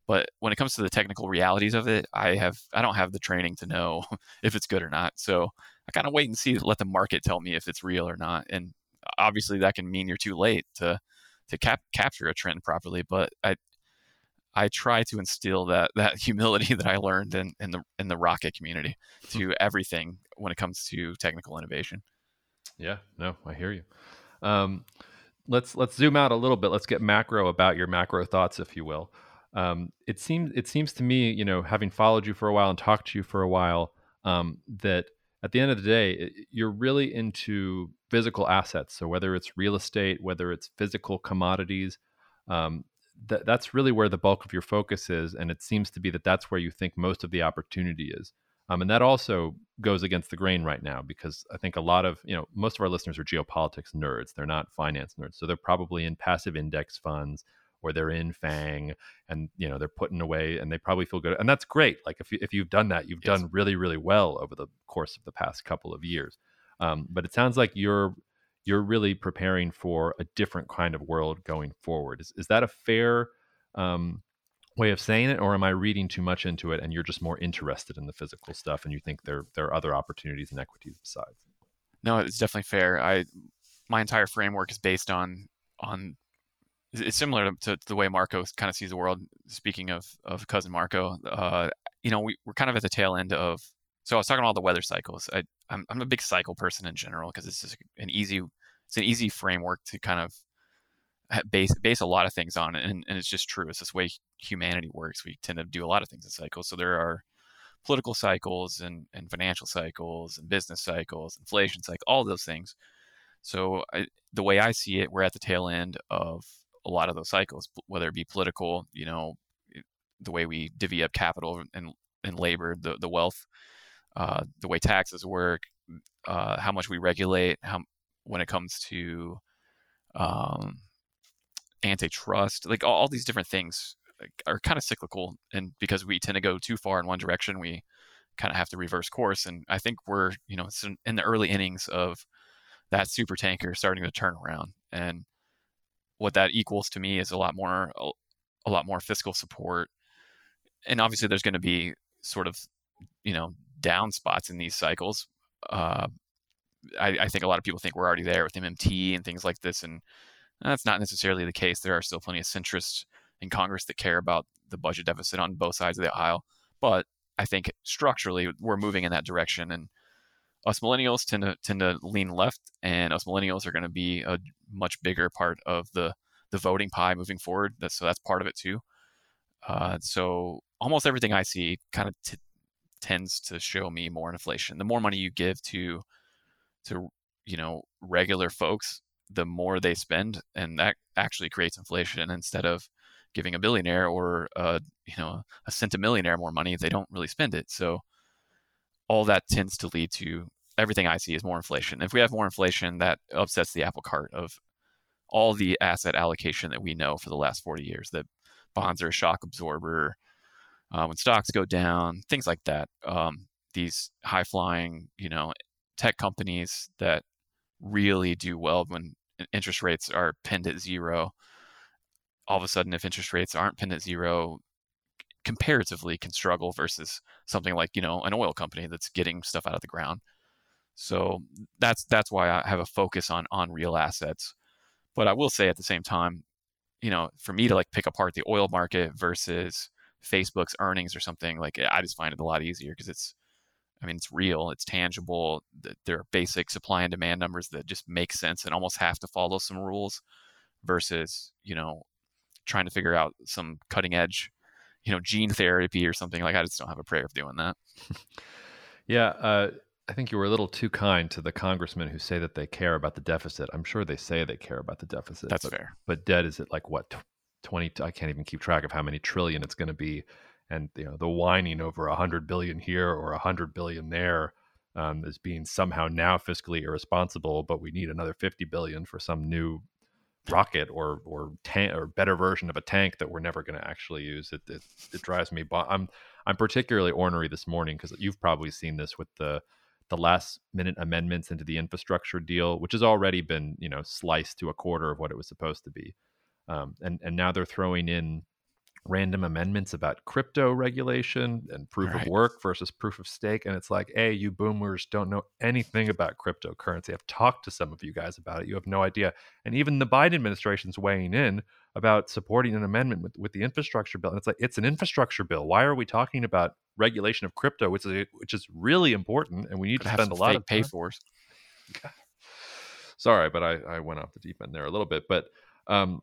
Speaker 2: But when it comes to the technical realities of it, I have I don't have the training to know if it's good or not. So I kind of wait and see, let the market tell me if it's real or not. And obviously that can mean you're too late to to cap- capture a trend properly. But I I try to instill that that humility that I learned in, in the in the rocket community to everything when it comes to technical innovation.
Speaker 1: Yeah, no, I hear you. Um, let's let's zoom out a little bit. Let's get macro about your macro thoughts, if you will um, it seems it seems to me, you know, having followed you for a while and talked to you for a while, um, that at the end of the day, you're really into physical assets. So whether it's real estate, whether it's physical commodities, um, that that's really where the bulk of your focus is, and it seems to be that that's where you think most of the opportunity is. Um, and that also goes against the grain right now because I think a lot of, you know, most of our listeners are geopolitics nerds. They're not finance nerds. So they're probably in passive index funds or they're in FAANG and you know they're putting away and they probably feel good and that's great. Like if you, if you've done that, you've yes. done really really well over the course of the past couple of years. Um, but it sounds like you're you're really preparing for a different kind of world going forward. Is is that a fair um, way of saying it, or am I reading too much into it and you're just more interested in the physical stuff and you think there there are other opportunities and equities besides?
Speaker 2: No, it's definitely fair. I my entire framework is based on on it's similar to, to, the way Marco kind of sees the world. Speaking of of cousin Marco, uh, you know, we, we're kind of at the tail end of. So I was talking about all the weather cycles. I, I'm I'm a big cycle person in general because it's just an easy it's an easy framework to kind of base base a lot of things on, and, and it's just true. It's this way humanity works. We tend to do a lot of things in cycles. So there are political cycles and, and financial cycles and business cycles, inflation cycle, all those things. So I, the way I see it, we're at the tail end of a lot of those cycles, whether it be political, you know, the way we divvy up capital and, and labor, the, the wealth, uh, the way taxes work, uh, how much we regulate, how when it comes to um, antitrust, like all, all these different things are kind of cyclical, and because we tend to go too far in one direction, we kind of have to reverse course. And I think we're you know in the early innings of that super tanker starting to turn around, and what that equals to me is a lot more a, lot more fiscal support, and obviously there's going to be sort of you know down spots in these cycles. Uh, I, I, think a lot of people think we're already there with MMT and things like this, and that's not necessarily the case. There are still plenty of centrists in Congress that care about the budget deficit on both sides of the aisle. But I think structurally we're moving in that direction, and us millennials tend to tend to lean left, and us millennials are going to be a much bigger part of the the voting pie moving forward. That's, so that's part of it too. Uh, so almost everything I see kind of t- tends to show me more inflation. The more money you give to to you know regular folks, the more they spend, and that actually creates inflation instead of giving a billionaire or a, you know a centimillionaire more money, they don't really spend it. So all that tends to lead to everything I see is more inflation. If we have more inflation, that upsets the apple cart of all the asset allocation that we know for the last 40 years. That bonds are a shock absorber. Uh, when stocks go down, things like that. Um, these high flying, you know, tech companies that really do well when interest rates are pinned at zero all of a sudden, if interest rates aren't pinned at zero, comparatively can struggle versus something like you know an oil company that's getting stuff out of the ground. So that's that's why I have a focus on on real assets. But I will say at the same time, you know, for me to like pick apart the oil market versus Facebook's earnings or something, like I just find it a lot easier because it's I mean, it's real, it's tangible. There are basic supply and demand numbers that just make sense and almost have to follow some rules versus, you know, trying to figure out some cutting edge, you know, gene therapy or something. Like I just don't have a prayer of doing that.
Speaker 1: yeah, uh, I think you were a little too kind to the congressmen who say that they care about the deficit. I'm sure they say they care about the deficit.
Speaker 2: That's
Speaker 1: but,
Speaker 2: fair.
Speaker 1: But debt is it like what 20? I can't even keep track of how many trillion it's going to be, and you know the whining over a hundred billion here or a hundred billion there. Um, as being somehow now fiscally irresponsible, but we need another 50 billion for some new rocket or or tank or better version of a tank that we're never going to actually use. It, it, it drives me. But I'm I'm particularly ornery this morning because you've probably seen this with the the last minute amendments into the infrastructure deal, which has already been you know sliced to a quarter of what it was supposed to be, um, and and now they're throwing in random amendments about crypto regulation and proof right. of work versus proof of stake. And it's like, hey, you boomers don't know anything about cryptocurrency. I've talked to some of you guys about it. You have no idea. And even the Biden administration's weighing in about supporting an amendment with, with the infrastructure bill. And it's like, it's an infrastructure bill. Why are we talking about regulation of crypto, which is which is really important and we need to spend a lot of
Speaker 2: pay for
Speaker 1: Sorry, but I, I went off the deep end there a little bit. But um,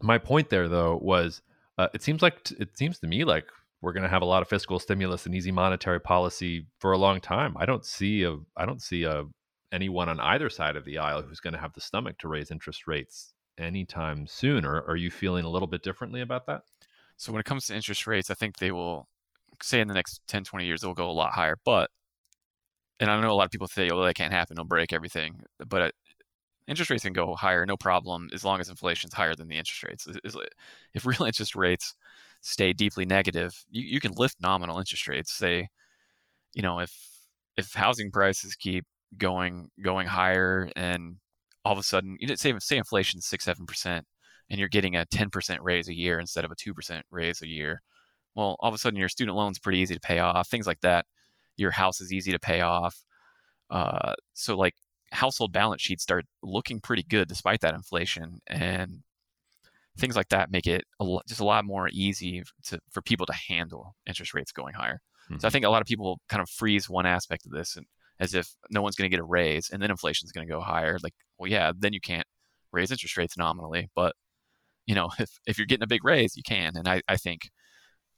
Speaker 1: my point there though was uh, it seems like t- it seems to me like we're going to have a lot of fiscal stimulus and easy monetary policy for a long time. I don't see a I don't see a anyone on either side of the aisle who's going to have the stomach to raise interest rates anytime soon. Or are you feeling a little bit differently about that?
Speaker 2: So when it comes to interest rates, I think they will say in the next 10, 20 years they'll go a lot higher. But and I know a lot of people say, "Oh, that can't happen; it'll break everything." But interest rates can go higher, no problem, as long as inflation's higher than the interest rates. If real interest rates stay deeply negative, you, you can lift nominal interest rates. Say, you know, if if housing prices keep going going higher, and all of a sudden, you know, say say inflation's six seven percent, and you're getting a ten percent raise a year instead of a two percent raise a year. Well, all of a sudden, your student loan's pretty easy to pay off. Things like that. Your house is easy to pay off. Uh, so like household balance sheets start looking pretty good despite that inflation and things like that make it a, just a lot more easy to, for people to handle interest rates going higher mm-hmm. so i mm-hmm. think a lot of people kind of freeze one aspect of this and as if no one's going to get a raise and then inflation is going to go higher like well yeah then you can't raise interest rates nominally but you know if, if you're getting a big raise you can and i, I think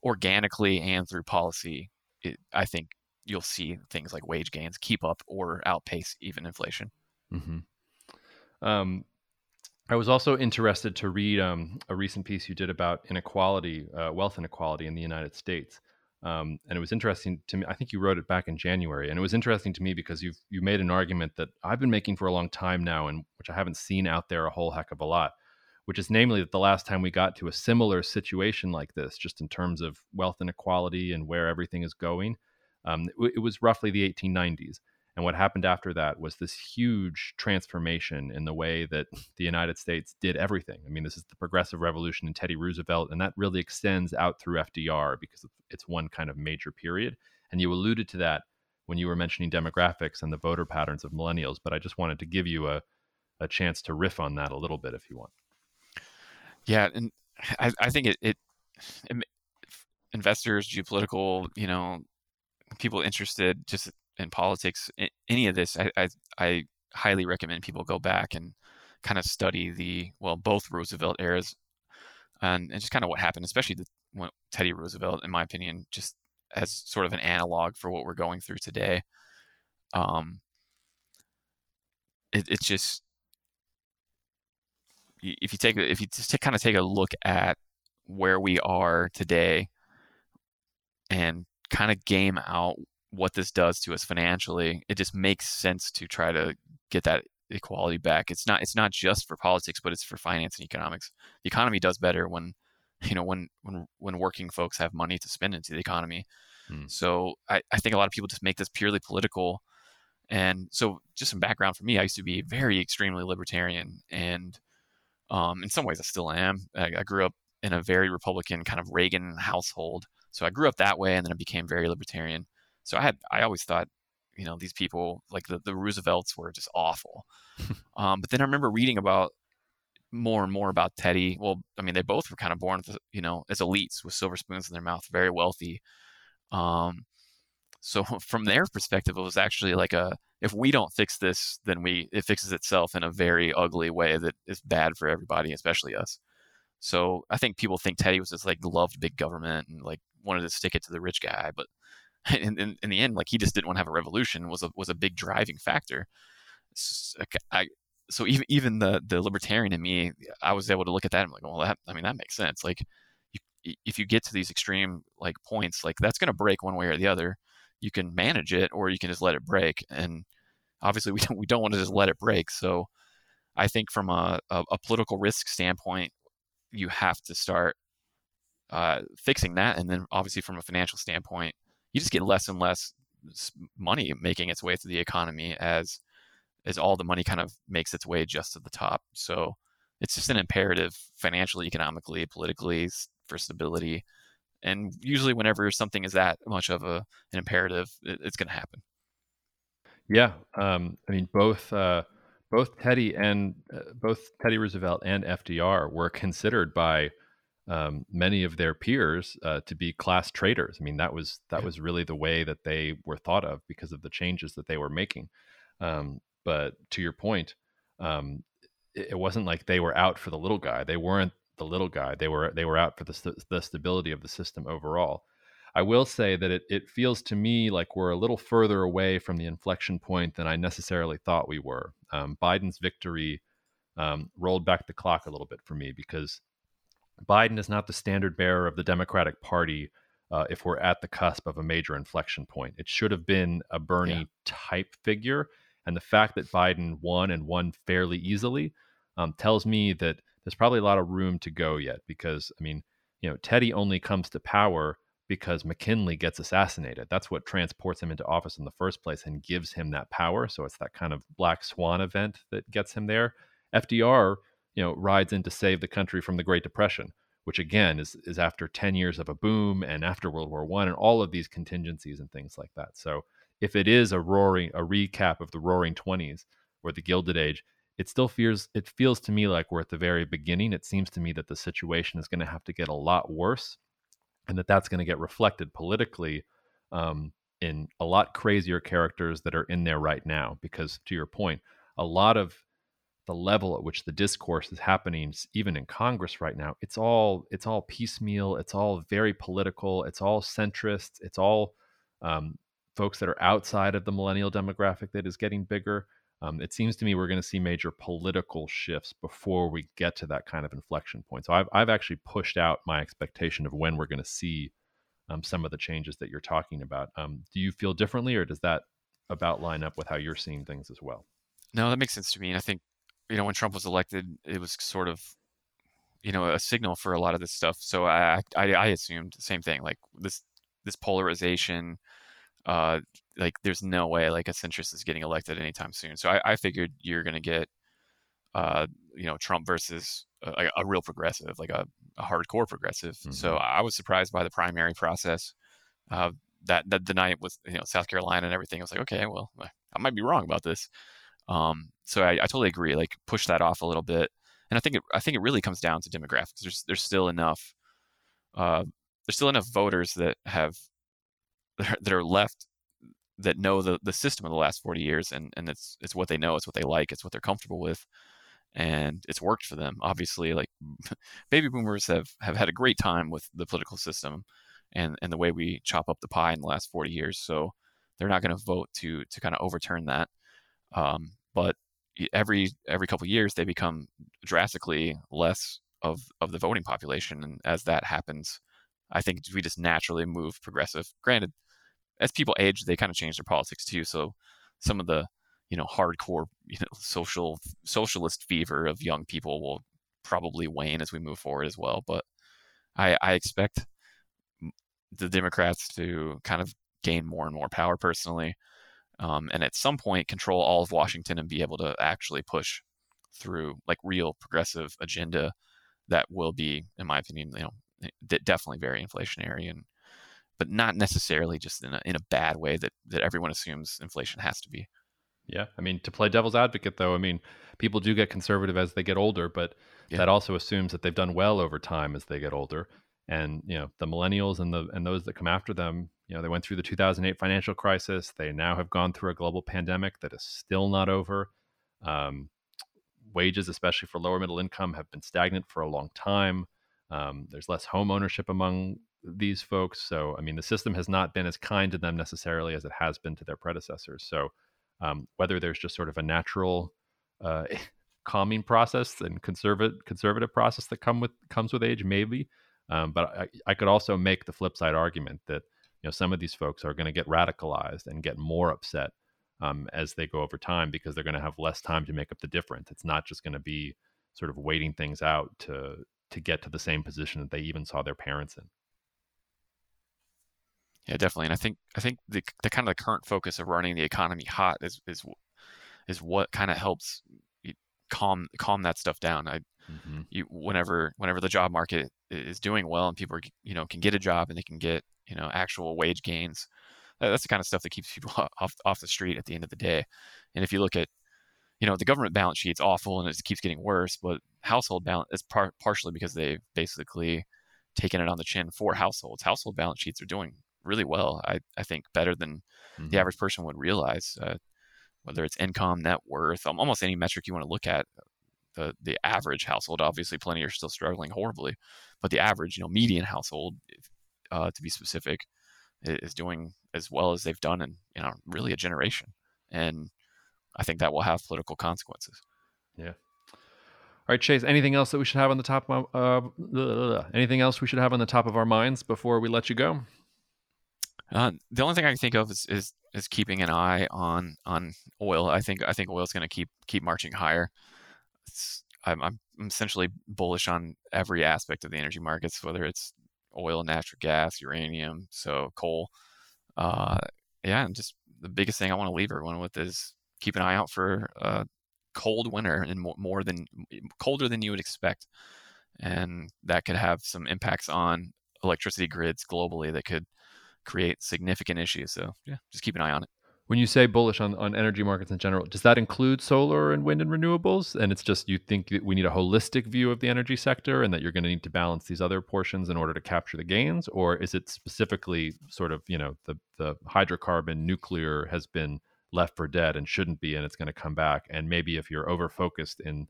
Speaker 2: organically and through policy it, i think you'll see things like wage gains keep up or outpace even inflation.
Speaker 1: Mm-hmm. Um, I was also interested to read um, a recent piece you did about inequality, uh, wealth inequality in the United States. Um, and it was interesting to me. I think you wrote it back in January, and it was interesting to me because you've you made an argument that I've been making for a long time now, and which I haven't seen out there a whole heck of a lot, which is namely that the last time we got to a similar situation like this, just in terms of wealth inequality and where everything is going, um, it, it was roughly the 1890s. And what happened after that was this huge transformation in the way that the United States did everything. I mean, this is the progressive revolution and Teddy Roosevelt, and that really extends out through FDR because it's one kind of major period. And you alluded to that when you were mentioning demographics and the voter patterns of millennials, but I just wanted to give you a, a chance to riff on that a little bit if you want.
Speaker 2: Yeah, and I, I think it, it, it investors, geopolitical, you know, people interested just in politics, any of this, I, I, I highly recommend people go back and kind of study the well both Roosevelt eras and, and just kind of what happened, especially the Teddy Roosevelt, in my opinion, just as sort of an analog for what we're going through today. Um, it, it's just if you take if you just kind of take a look at where we are today and kind of game out what this does to us financially, it just makes sense to try to get that equality back. It's not it's not just for politics, but it's for finance and economics. The economy does better when you know when when when working folks have money to spend into the economy. Hmm. So I, I think a lot of people just make this purely political. And so just some background for me, I used to be very extremely libertarian and um, in some ways I still am. I, I grew up in a very Republican kind of Reagan household. So I grew up that way and then I became very libertarian. So I had I always thought, you know, these people like the, the Roosevelts were just awful. um, but then I remember reading about more and more about Teddy. Well, I mean, they both were kind of born, you know, as elites with silver spoons in their mouth, very wealthy. Um, so from their perspective, it was actually like a if we don't fix this, then we it fixes itself in a very ugly way that is bad for everybody, especially us. So I think people think Teddy was just like loved big government and like wanted to stick it to the rich guy, but in, in, in, the end, like he just didn't want to have a revolution was a was a big driving factor. So, I, so even even the the libertarian in me, I was able to look at that and I'm like, well, that I mean that makes sense. Like, you, if you get to these extreme like points, like that's going to break one way or the other. You can manage it, or you can just let it break. And obviously, we don't we don't want to just let it break. So, I think from a, a, a political risk standpoint, you have to start uh, fixing that, and then obviously from a financial standpoint, you just get less and less money making its way through the economy as as all the money kind of makes its way just to the top. So it's just an imperative financially, economically, politically for stability. And usually, whenever something is that much of a an imperative, it, it's going to happen.
Speaker 1: Yeah, um, I mean both uh, both Teddy and uh, both Teddy Roosevelt and FDR were considered by um, many of their peers uh, to be class traitors. I mean, that was that yeah. was really the way that they were thought of because of the changes that they were making. Um, but to your point, um, it, it, wasn't like they were out for the little guy. They weren't the little guy. They were they were out for the st- the stability of the system overall. I will say that it, it feels to me like we're a little further away from the inflection point than I necessarily thought we were. Um, Biden's victory um, rolled back the clock a little bit for me because Biden is not the standard bearer of the Democratic Party uh, if we're at the cusp of a major inflection point. It should have been a Bernie yeah. type figure. And the fact that Biden won and won fairly easily um, tells me that there's probably a lot of room to go yet because, I mean, you know, Teddy only comes to power because McKinley gets assassinated. That's what transports him into office in the first place and gives him that power. So it's that kind of black swan event that gets him there. FDR you know rides in to save the country from the Great Depression, which again is is after ten years of a boom and after World War One and all of these contingencies and things like that. So if it is a roaring a recap of the Roaring Twenties or the Gilded Age, it still feels it feels to me like we're at the very beginning. It seems to me that the situation is going to have to get a lot worse, and that that's going to get reflected politically um, in a lot crazier characters that are in there right now. Because to your point, a lot of the level at which the discourse is happening even in congress right now it's all it's all piecemeal it's all very political it's all centrist it's all um, folks that are outside of the millennial demographic that is getting bigger um, it seems to me we're going to see major political shifts before we get to that kind of inflection point so i've, I've actually pushed out my expectation of when we're going to see um, some of the changes that you're talking about. Um, do you feel differently, or does that about line up with how you're seeing things as well?
Speaker 2: No, that makes sense to me. And I think, you know, when Trump was elected, it was sort of, you know, a signal for a lot of this stuff. So I, I, I assumed the same thing, like this, this polarization, uh, like there's no way like a centrist is getting elected anytime soon. So I, I figured you're going to get, uh, you know, Trump versus a, a real progressive, like a, a hardcore progressive. Mm-hmm. So I was surprised by the primary process. Uh, that, that the night with you know South Carolina and everything, I was like, okay, well, I might be wrong about this. Um, so I, I totally agree. Like push that off a little bit, and I think it, I think it really comes down to demographics. There's there's still enough uh, there's still enough voters that have that are left that know the, the system of the last 40 years and, and it's it's what they know it's what they like it's what they're comfortable with and it's worked for them. Obviously like baby boomers have have had a great time with the political system and and the way we chop up the pie in the last 40 years so they're not going to vote to to kind of overturn that. Um, but every every couple years they become drastically less of of the voting population and as that happens i think we just naturally move progressive. Granted as people age, they kind of change their politics too. So some of the you know hardcore you know social socialist fever of young people will probably wane as we move forward as well. But I, I expect the Democrats to kind of gain more and more power personally, um, and at some point control all of Washington and be able to actually push through like real progressive agenda that will be, in my opinion, you know, definitely very inflationary and but not necessarily just in a, in a bad way that, that everyone assumes inflation has to be.
Speaker 1: Yeah. I mean, to play devil's advocate, though, I mean, people do get conservative as they get older, but yeah. that also assumes that they've done well over time as they get older. And, you know, the millennials and the and those that come after them, you know, they went through the 2008 financial crisis. They now have gone through a global pandemic that is still not over. Um, wages, especially for lower middle income, have been stagnant for a long time. Um, there's less home ownership among these folks. So, I mean, the system has not been as kind to them necessarily as it has been to their predecessors. So, um, whether there's just sort of a natural uh, calming process and conservative conservative process that come with comes with age, maybe. Um, but I, I could also make the flip side argument that you know some of these folks are going to get radicalized and get more upset um, as they go over time because they're going to have less time to make up the difference. It's not just going to be sort of waiting things out to to get to the same position that they even saw their parents in.
Speaker 2: Yeah, definitely. And I think I think the the kind of the current focus of running the economy hot is is is what kind of helps calm calm that stuff down. I mm-hmm. you whenever whenever the job market is doing well and people are, you know can get a job and they can get you know actual wage gains. That's the kind of stuff that keeps people off off the street at the end of the day. And if you look at you know the government balance sheet's awful and it keeps getting worse, but household balance is par- partially because they've basically taken it on the chin for households. Household balance sheets are doing really well. I, I think better than mm-hmm. the average person would realize. Uh, whether it's income, net worth, almost any metric you want to look at, the the average household, obviously, plenty are still struggling horribly, but the average, you know, median household, uh, to be specific, is doing as well as they've done in you know really a generation, and I think that will have political consequences.
Speaker 1: Yeah. All right, Chase. Anything else that we should have on the top of uh, anything else we should have on the top of our minds before we let you go?
Speaker 2: Uh, the only thing I can think of is, is is keeping an eye on on oil. I think I think oil is going to keep keep marching higher. I'm, I'm essentially bullish on every aspect of the energy markets, whether it's oil, natural gas, uranium, so coal. Uh, yeah, and just the biggest thing I want to leave everyone with is keep an eye out for a cold winter and more, more than colder than you would expect, and that could have some impacts on electricity grids globally that could create significant issues. So yeah, just keep an eye on it.
Speaker 1: When you say bullish on, on energy markets in general, does that include solar and wind and renewables? And it's just you think that we need a holistic view of the energy sector and that you're going to need to balance these other portions in order to capture the gains? Or is it specifically sort of, you know, the, the hydrocarbon nuclear has been left for dead and shouldn't be and it's going to come back? And maybe if you're over focused in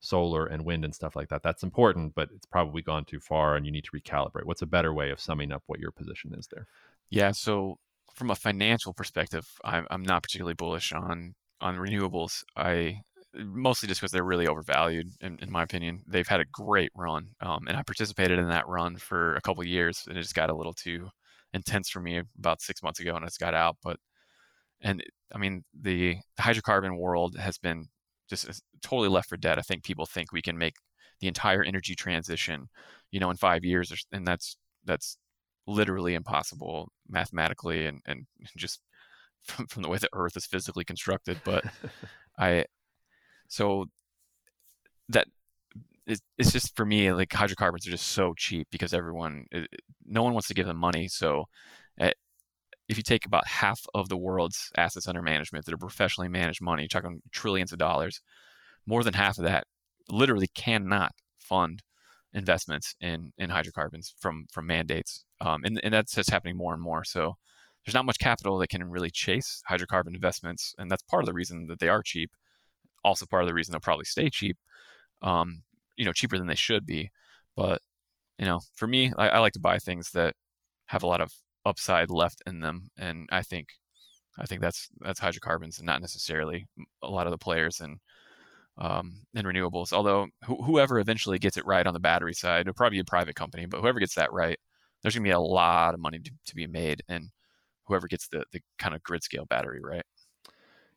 Speaker 1: solar and wind and stuff like that. That's important, but it's probably gone too far and you need to recalibrate. What's a better way of summing up what your position is there?
Speaker 2: Yeah, so from a financial perspective, I'm, I'm not particularly bullish on on renewables. I mostly just because they're really overvalued, in, in, my opinion. They've had a great run, um, and I participated in that run for a couple years, and it just got a little too intense for me about six months ago, and it's got out. But and I mean, the hydrocarbon world has been just totally left for dead. I think people think we can make the entire energy transition, you know, in five years, and that's that's literally impossible mathematically and and just from, from the way the Earth is physically constructed. But I so that it's it's just for me like hydrocarbons are just so cheap because everyone no one wants to give them money so eh, if you take about half of the world's assets under management that are professionally managed money you're talking trillions of dollars more than half of that literally cannot fund investments in in hydrocarbons from from mandates um, and, and that's just happening more and more so there's not much capital that can really chase hydrocarbon investments and that's part of the reason that they are cheap also part of the reason they'll probably stay cheap um, you know cheaper than they should be. But you know, for me, I, I like to buy things that have a lot of upside left in them, and I think I think that's that's hydrocarbons and not necessarily a lot of the players in um, in renewables. Although wh- whoever eventually gets it right on the battery side, it'll probably be a private company, but whoever gets that right, there's gonna be a lot of money to, to be made, and whoever gets the the kind of grid scale battery right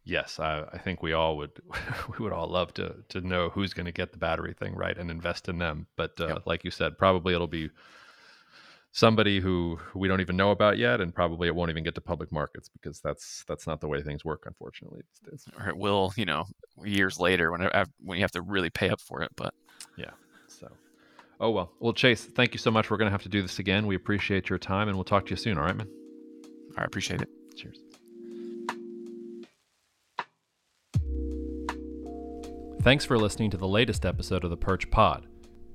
Speaker 1: yes, I, I, think we all would we would all love to to know who's going to get the battery thing right and invest in them. But uh, yep. like you said, probably it'll be somebody who we don't even know about yet, and probably it won't even get to public markets because that's that's not the way things work, unfortunately.
Speaker 2: Or it will, you know, years later when uh, when you have to really pay up for it. But
Speaker 1: yeah, so. Oh well, well Chase, thank you so much. We're going to have to do this again. We appreciate your time, and we'll talk to you soon. All right, man.
Speaker 2: All right, appreciate it.
Speaker 1: Cheers. Thanks for listening to the latest episode of the Perch Pod.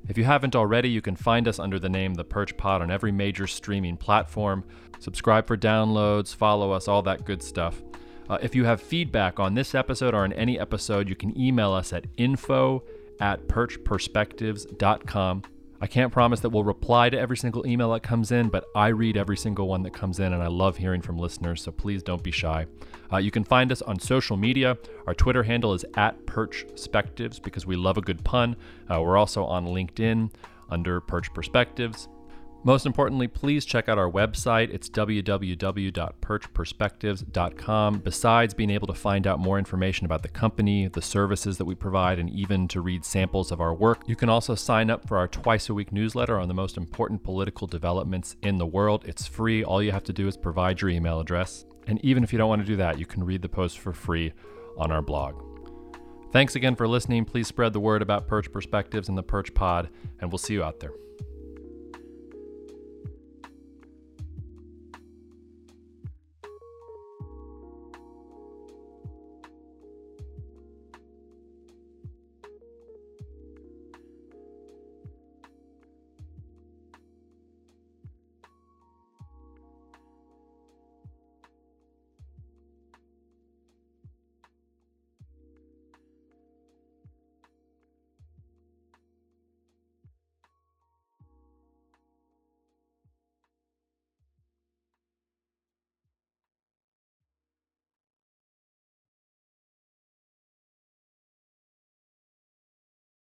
Speaker 1: If you haven't already, you can find us under the name The Perch Pod on every major streaming platform. Subscribe for downloads, follow us, all that good stuff. Uh, if you have feedback on this episode or on any episode, you can email us at info at perchperspectives.com. I can't promise that we'll reply to every single email that comes in, but I read every single one that comes in, and I love hearing from listeners, so please don't be shy. Uh, you can find us on social media. Our Twitter handle is at Perchspectives because we love a good pun. Uh, we're also on LinkedIn under Perch Perspectives. Most importantly, please check out our website. It's www.perchperspectives.com. Besides being able to find out more information about the company, the services that we provide, and even to read samples of our work, you can also sign up for our twice a week newsletter on the most important political developments in the world. It's free. All you have to do is provide your email address. And even if you don't want to do that, you can read the post for free on our blog. Thanks again for listening. Please spread the word about Perch Perspectives and the Perch Pod, and we'll see you out there.